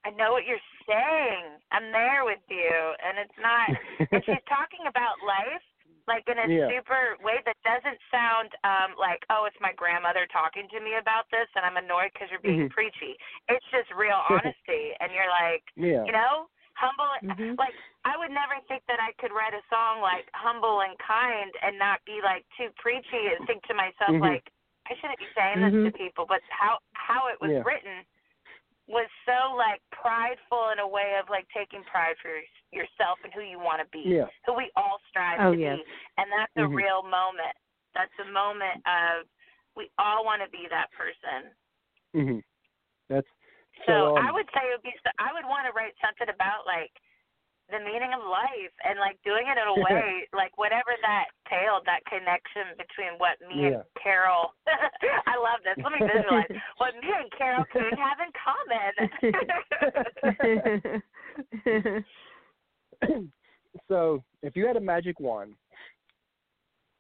I know what you're saying. I'm there with you and it's not and she's talking about life like in a Yeah. super way that doesn't sound um like oh it's my grandmother talking to me about this and I'm annoyed because you're being Mhm. preachy. It's just real honesty and you're like Yeah. you know humble Mhm. like I would never think that I could write a song like humble and kind and not be like too preachy and think to myself Mhm. like I shouldn't be saying this Mhm. to people but how how it was Yeah. written was so like prideful in a way of like taking pride for yourself and who you want to be Yeah. who we all strive Oh, to yes. be and that's a Mhm. real moment that's a moment of we all want to be that person Mhm. That's so so. Um, I would say it would be. I would want to write something about like the meaning of life and like doing it in a way like whatever that tailed that connection between what me Yeah. and Carole. I love this. Let me visualize what me and Carole could have in common. so if you had a magic wand,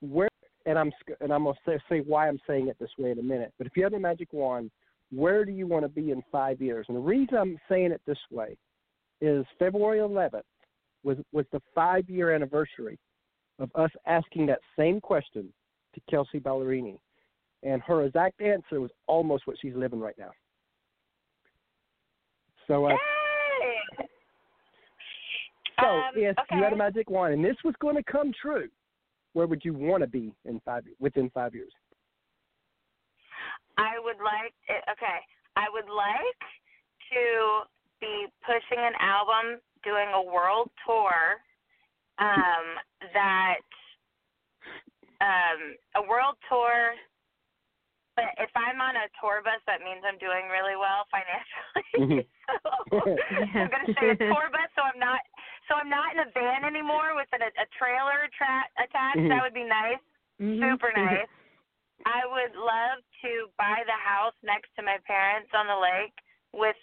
where and I'm and I'm gonna say, say why I'm saying it this way in a minute. But if you had a magic wand, where do you want to be in five years? And the reason I'm saying it this way is February 11th was was the five year anniversary of us asking that same question to Kelsea Ballerini, and her exact answer was almost what she's living right now. So uh, Yay! So, Um, if you had a magic wand and this was going to come true, where would you want to be in five within five years? I would like okay. I would like to be pushing an album, doing a world tour, um, that um a world tour but if I'm on a tour bus that means I'm doing really well financially. Mhm. so I'm gonna say a tour bus so I'm not so I'm not in a van anymore with a, a trailer tra- attached. Mhm. That would be nice Mhm. super nice. I would love to buy the house next to my parents on the lake with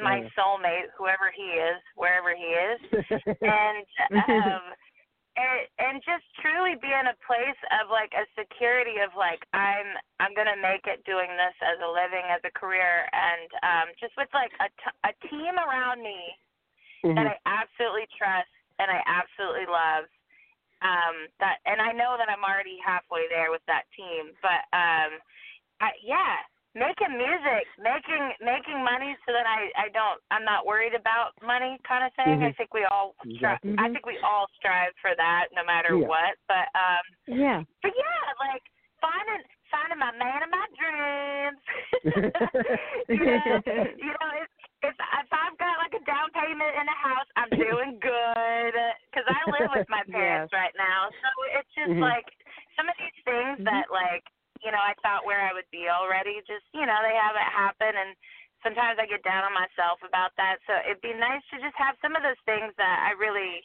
my soulmate, whoever he is, wherever he is, and um, and, and just truly be in a place of like a security of like I'm I'm gonna make it doing this as a living, as a career, and um, just with like a t- a team around me Mhm. that I absolutely trust and I absolutely love. Um, that and I know that I'm already halfway there with that team, but um, I, yeah, making music, making making money so that I I don't I'm not worried about money kind of thing. I Mhm. think we all stri- Exactly. I think we all strive for that no matter Yeah. what. But um, Yeah. but yeah, like finding finding my man of my dreams. you know, you know, if if if I've got like a down payment in a house, I'm doing good because I live with my parents right now. So it's just Mhm. like some of these things Mhm. that like you know I thought where I would be already, just you know they haven't happened and. Sometimes I get down on myself about that, so it'd be nice to just have some of those things that I really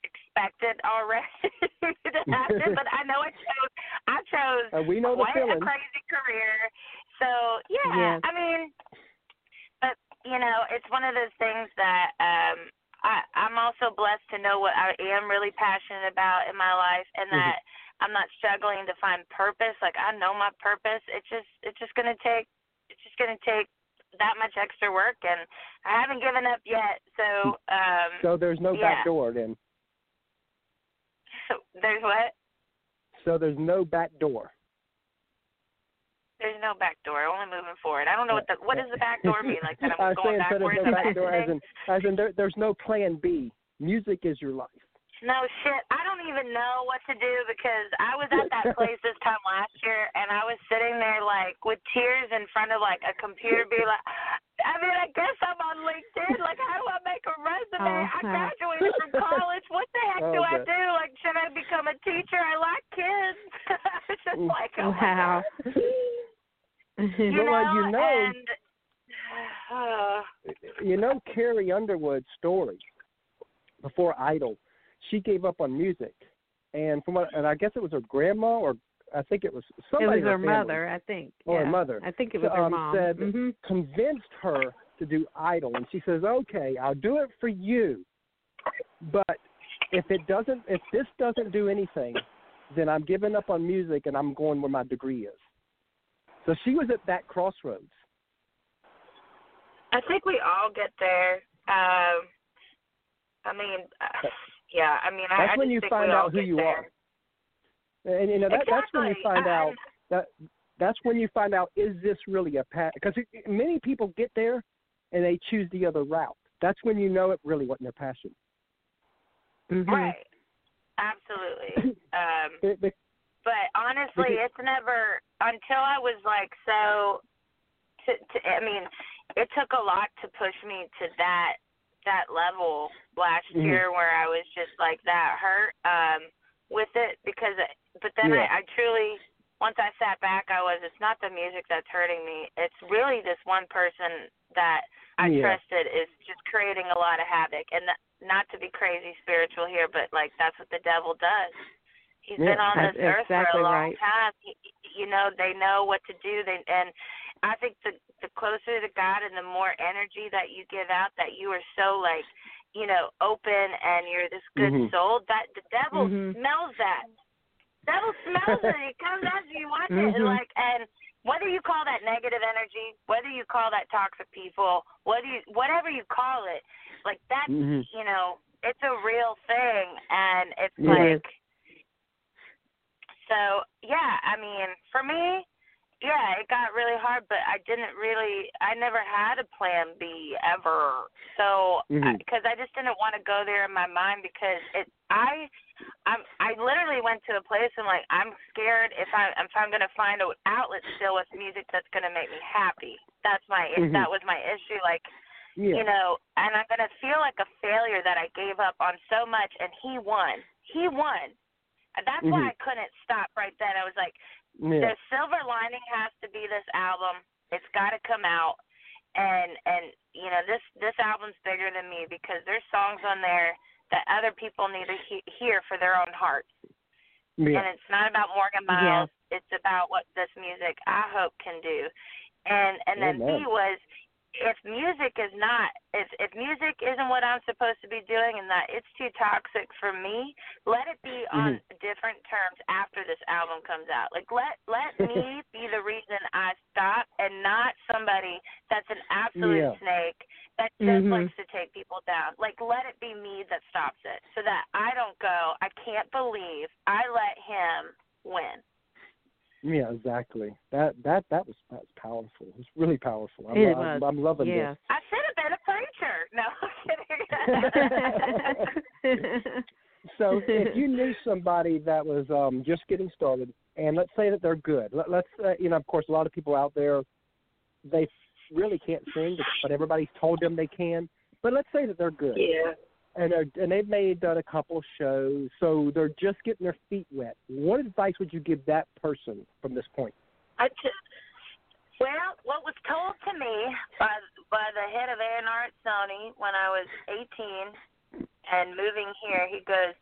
expected already to happen. but I know I chose, I chose Uh, we know the quite a crazy career. So yeah, Yes. I mean, you know, it's one of those things that um I I'm also blessed to know what I am really passionate about in my life and Mhm. that I'm not struggling to find purpose. Like I know my purpose. It's just it's just gonna take it's just gonna take that much extra work and I haven't given up yet. So um So there's no yeah. back door then. So there's what? So there's no back door. There's no back door, I'm only moving forward. I don't know what the what does the back door mean? Like that I I'm going saying backwards there's no back door as in as in there, there's no plan B. Music is your life. No shit. I don't even know what to do because I was at that place this time last year and I was sitting there like with tears in front of like a computer being like I mean, I guess I'm on LinkedIn. Like how do I make a resume? I Uh-huh. graduated from college. What the heck do Oh, I do? Like should I become a teacher? I like kids. it's just like oh my Wow. You Well, know, you know- and uh, you know Carrie Underwood's story before Idol. She gave up on music, and from what, and I guess it was her grandma or I think it was somebody. It was her family mother, I think. Or her mother. I think it was her um, mom. said hmm convinced her to do Idol, and she says, "Okay, I'll do it for you, but if it doesn't, if this doesn't do anything, then I'm giving up on music and I'm going where my degree is." So she was at that crossroads. I think we all get there. Um, I mean, uh, yeah. I mean, I, That's I when just you find out who you there. are. And you know that that's when you find I- out that that's when you find out is this really a path? Because many people get there and they choose the other route. That's when you know it really wasn't their passion. hmm Right. Absolutely. Um, it- but honestly, it's never until I was like so. To, to, I mean, it took a lot to push me to that that level last Mhm. year where I was just like that hurt um with it because but then Yeah. I, I truly once I sat back I was it's not the music that's hurting me it's really this one person that I Yeah. trusted is just creating a lot of havoc and th- not to be crazy spiritual here but like that's what the devil does he's Yeah, been on this earth for a long right. time he, you know they know what to do they and I think the the closer to God and the more energy that you give out, that you are so like, you know, open and you're this good Mhm. soul. That the devil Mhm. smells that. Devil smells it. He comes at you. Watch it and like and whether you call that negative energy, whether you call that toxic people, whether you whatever you call it, like that's Mhm. you know, it's a real thing and it's Yeah. like so yeah, I mean, for me, yeah, it got really hard, but I didn't really, I never had a plan B ever. So, because I just didn't want to go there in my mind because it, I, I'm, I literally went to a place and like, I'm scared if I, if I'm gonna find an outlet still with music that's gonna make me happy. That's my, Mhm. that was my issue. Like, Yeah. you know, and I'm gonna feel like a failure that I gave up on so much, and he won. He won. That's why Mhm. I couldn't stop right then. I was like, yeah. the silver lining has to be this album. It's got to come out, and and you know this this album's bigger than me because there's songs on there that other people need to he- hear for their own hearts. Yeah. And it's not about Morgan Myles. It's about what this music I hope can do. And and then Amen. B was if music is not if if music isn't what I'm supposed to be doing and that it's too toxic for me, let it be on Mm-hmm. different terms after this album comes out. Like let let me be the reason I stop and not somebody that's an absolute Yeah. snake that just Mhm. likes to take people down. Like let it be me that stops it so that I don't go, I can't believe I let him win. Yeah, exactly. That that that was that was powerful. It was really powerful. I'm, It I'm, was. I'm loving this. I should have been a preacher. No, I'm kidding. So, if you knew somebody that was um just getting started, and let's say that they're good, let, let's uh, you know, of course, a lot of people out there they really can't sing, but everybody's told them they can. But let's say that they're good, yeah. And they're, and they've made done a couple of shows, so they're just getting their feet wet. What advice would you give that person from this point? I t- well, what was told to me by by the head of A&R at Sony when I was 18 and moving here, he goes,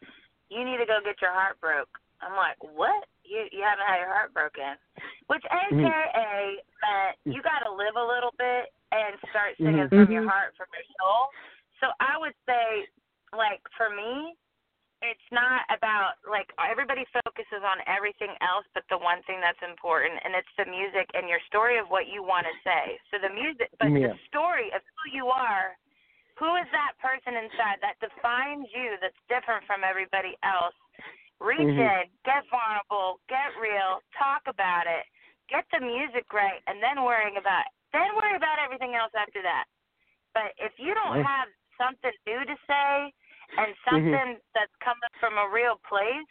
"You need to go get your heart broke." I'm like, "What? You you haven't had your heart broken?" Which mm-hmm. AKA meant you got to live a little bit and start singing Mhm. from your mm-hmm. heart, from your soul. So I would say, like for me, it's not about like everybody focuses on everything else but the one thing that's important and it's the music and your story of what you want to say so the music but Yeah. the story of who you are who is that person inside that defines you that's different from everybody else reach Mhm. in get vulnerable get real talk about it get the music right and then worrying about then worry about everything else after that but if you don't have something new to say and Mm-hmm. something that's coming from a real place,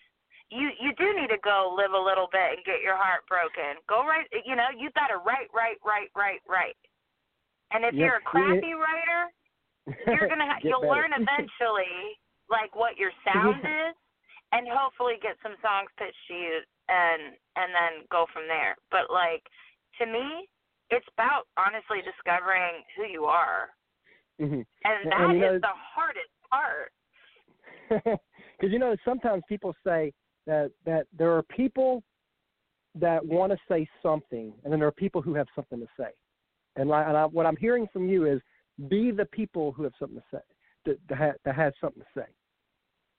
you you do need to go live a little bit and get your heart broken. Go write, you know, you better write, write, write, write, write. And if Yeah, you're a yeah. crappy writer, you're gonna ha- you'll better. learn eventually like what your sound is, and hopefully get some songs pitched to you, and and then go from there. But like to me, it's about honestly discovering who you are, Mhm. and And, that is you know- the hardest part. Because you know, sometimes people say that that there are people that want to say something, and then there are people who have something to say. And, I, and I, what I'm hearing from you is, be the people who have something to say, that that, ha, that has something to say.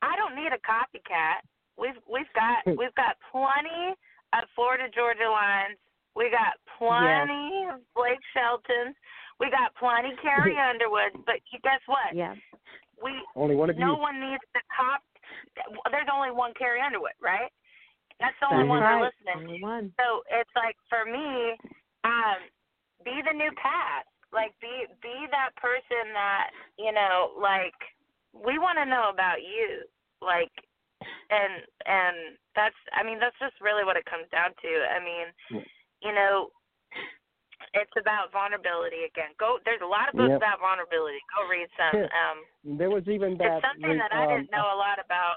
I don't need a copycat. We've we've got we've got plenty of Florida Georgia lines. We got plenty of Blake Sheltons. We got plenty Carrie Underwood. But you guess what? Yeah. We Only one of no you. one needs to cop. There's only one Carrie Underwood, right? That's the only That's one right. we're listening Only to. So it's like for me, um, be the new cast. Like be be that person that you know. Like we want to know about you. Like and and that's I mean that's just really what it comes down to. I mean, Yeah. you know, it's about vulnerability again. Go there's a lot of books Yep. about vulnerability. Go read some. Um There was even that. it's something that I um, didn't know a lot about.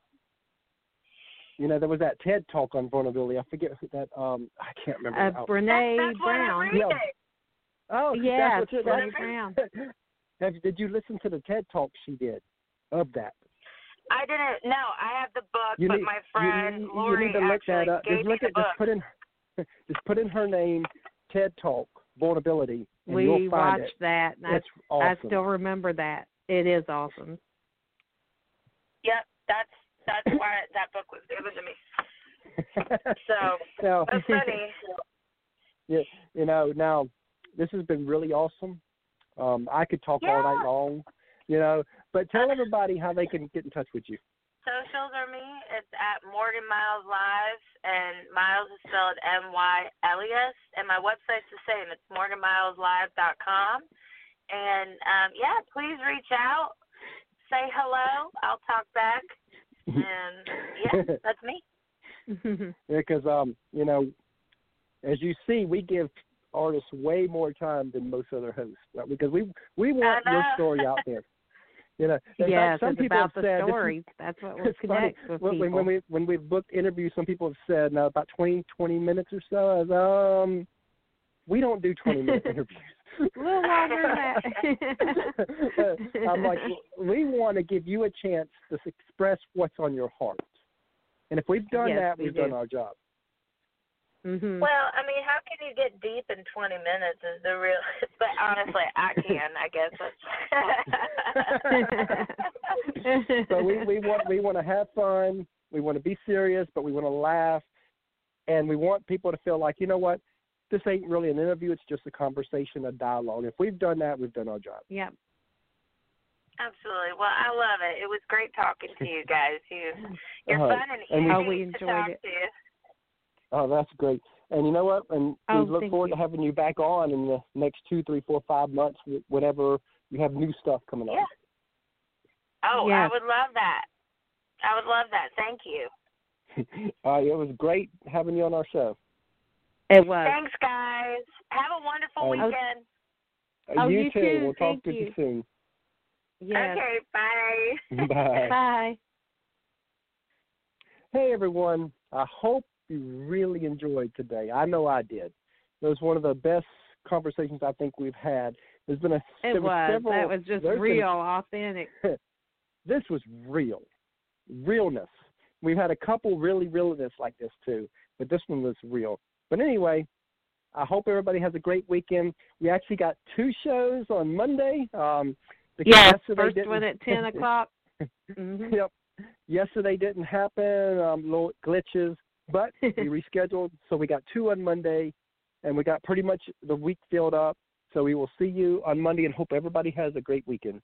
You know, there was that TED talk on vulnerability. I forget who that. Um, I can't remember. Uh. Brene that's, that's what I'm Brown. reading. oh, yeah, that's what Brene Brown. Have, did you listen to the TED talk she did of that? I didn't no, I have the book, You but need, my friend you, you, Lori need to look actually that up. gave Just me look the at book. just put in just put in her name TED Talk vulnerability, and We you'll find watched it. that. And It's I, awesome. I still remember that. It is awesome. Yep, that's that's why that book was given to me. So now, that's funny. yeah, you know, now this has been really awesome. Um, I could talk all night long, you know, but tell everybody how they can get in touch with you. Socials are me. It's at Morgan Myles Live, and Myles is spelled M Y L E S, and my website's the same. It's morganmyleslive.com. And um, yeah, please reach out, say hello. I'll talk back, and yeah, that's me. because um, you know, as you see, we give artists way more time than most other hosts, right? because we we want your story out there. You know, in yes, fact, some it's people about the said stories. That's what funny. connects with when, people. when we when we've booked interviews, some people have said now about 20, 20 minutes or so. I was, um, we don't do twenty minute interviews. a little longer than that. I'm like, we want to give you a chance to express what's on your heart, and if we've done Yes, that, we we've done our job. Hmm Well, I mean, how can you get deep in 20 minutes? Is the real? But honestly, I can. I guess that's. so we, we want we want to have fun. We want to be serious, but we want to laugh, and we want people to feel like you know what, this ain't really an interview. It's just a conversation, a dialogue. If we've done that, we've done our job. Yeah. Absolutely. Well, I love it. It was great talking to you guys. You, you're Uh, fun and and easy we- Oh, we to enjoyed talk it. to. Oh, that's great. And you know what? And Oh, we look forward you. to having you back on in the next two, three, four, five months, wh- whenever you have new stuff coming up. Yeah. on. Oh, Yes. I would love that. I would love that. Thank you. All right, uh, it was great having you on our show. It was. Thanks, guys. Have a wonderful Oh. weekend. Uh, oh, you, you too. too. We'll Thank talk to you soon. Yes. Okay, bye. Bye. Bye. Hey everyone, I hope you really enjoyed today. I know I did. It was one of the best conversations I think we've had. There's been a It was. several, that was just real, authentic. this was real, realness. We've had a couple really realness like this too, but this one was real. But anyway, I hope everybody has a great weekend. We actually got two shows on Monday. Um, yesterday first one at ten o'clock. hmm Yep. Yesterday didn't happen, um, little glitches, but we rescheduled. So we got two on Monday, and we got pretty much the week filled up. So we will see you on Monday and hope everybody has a great weekend.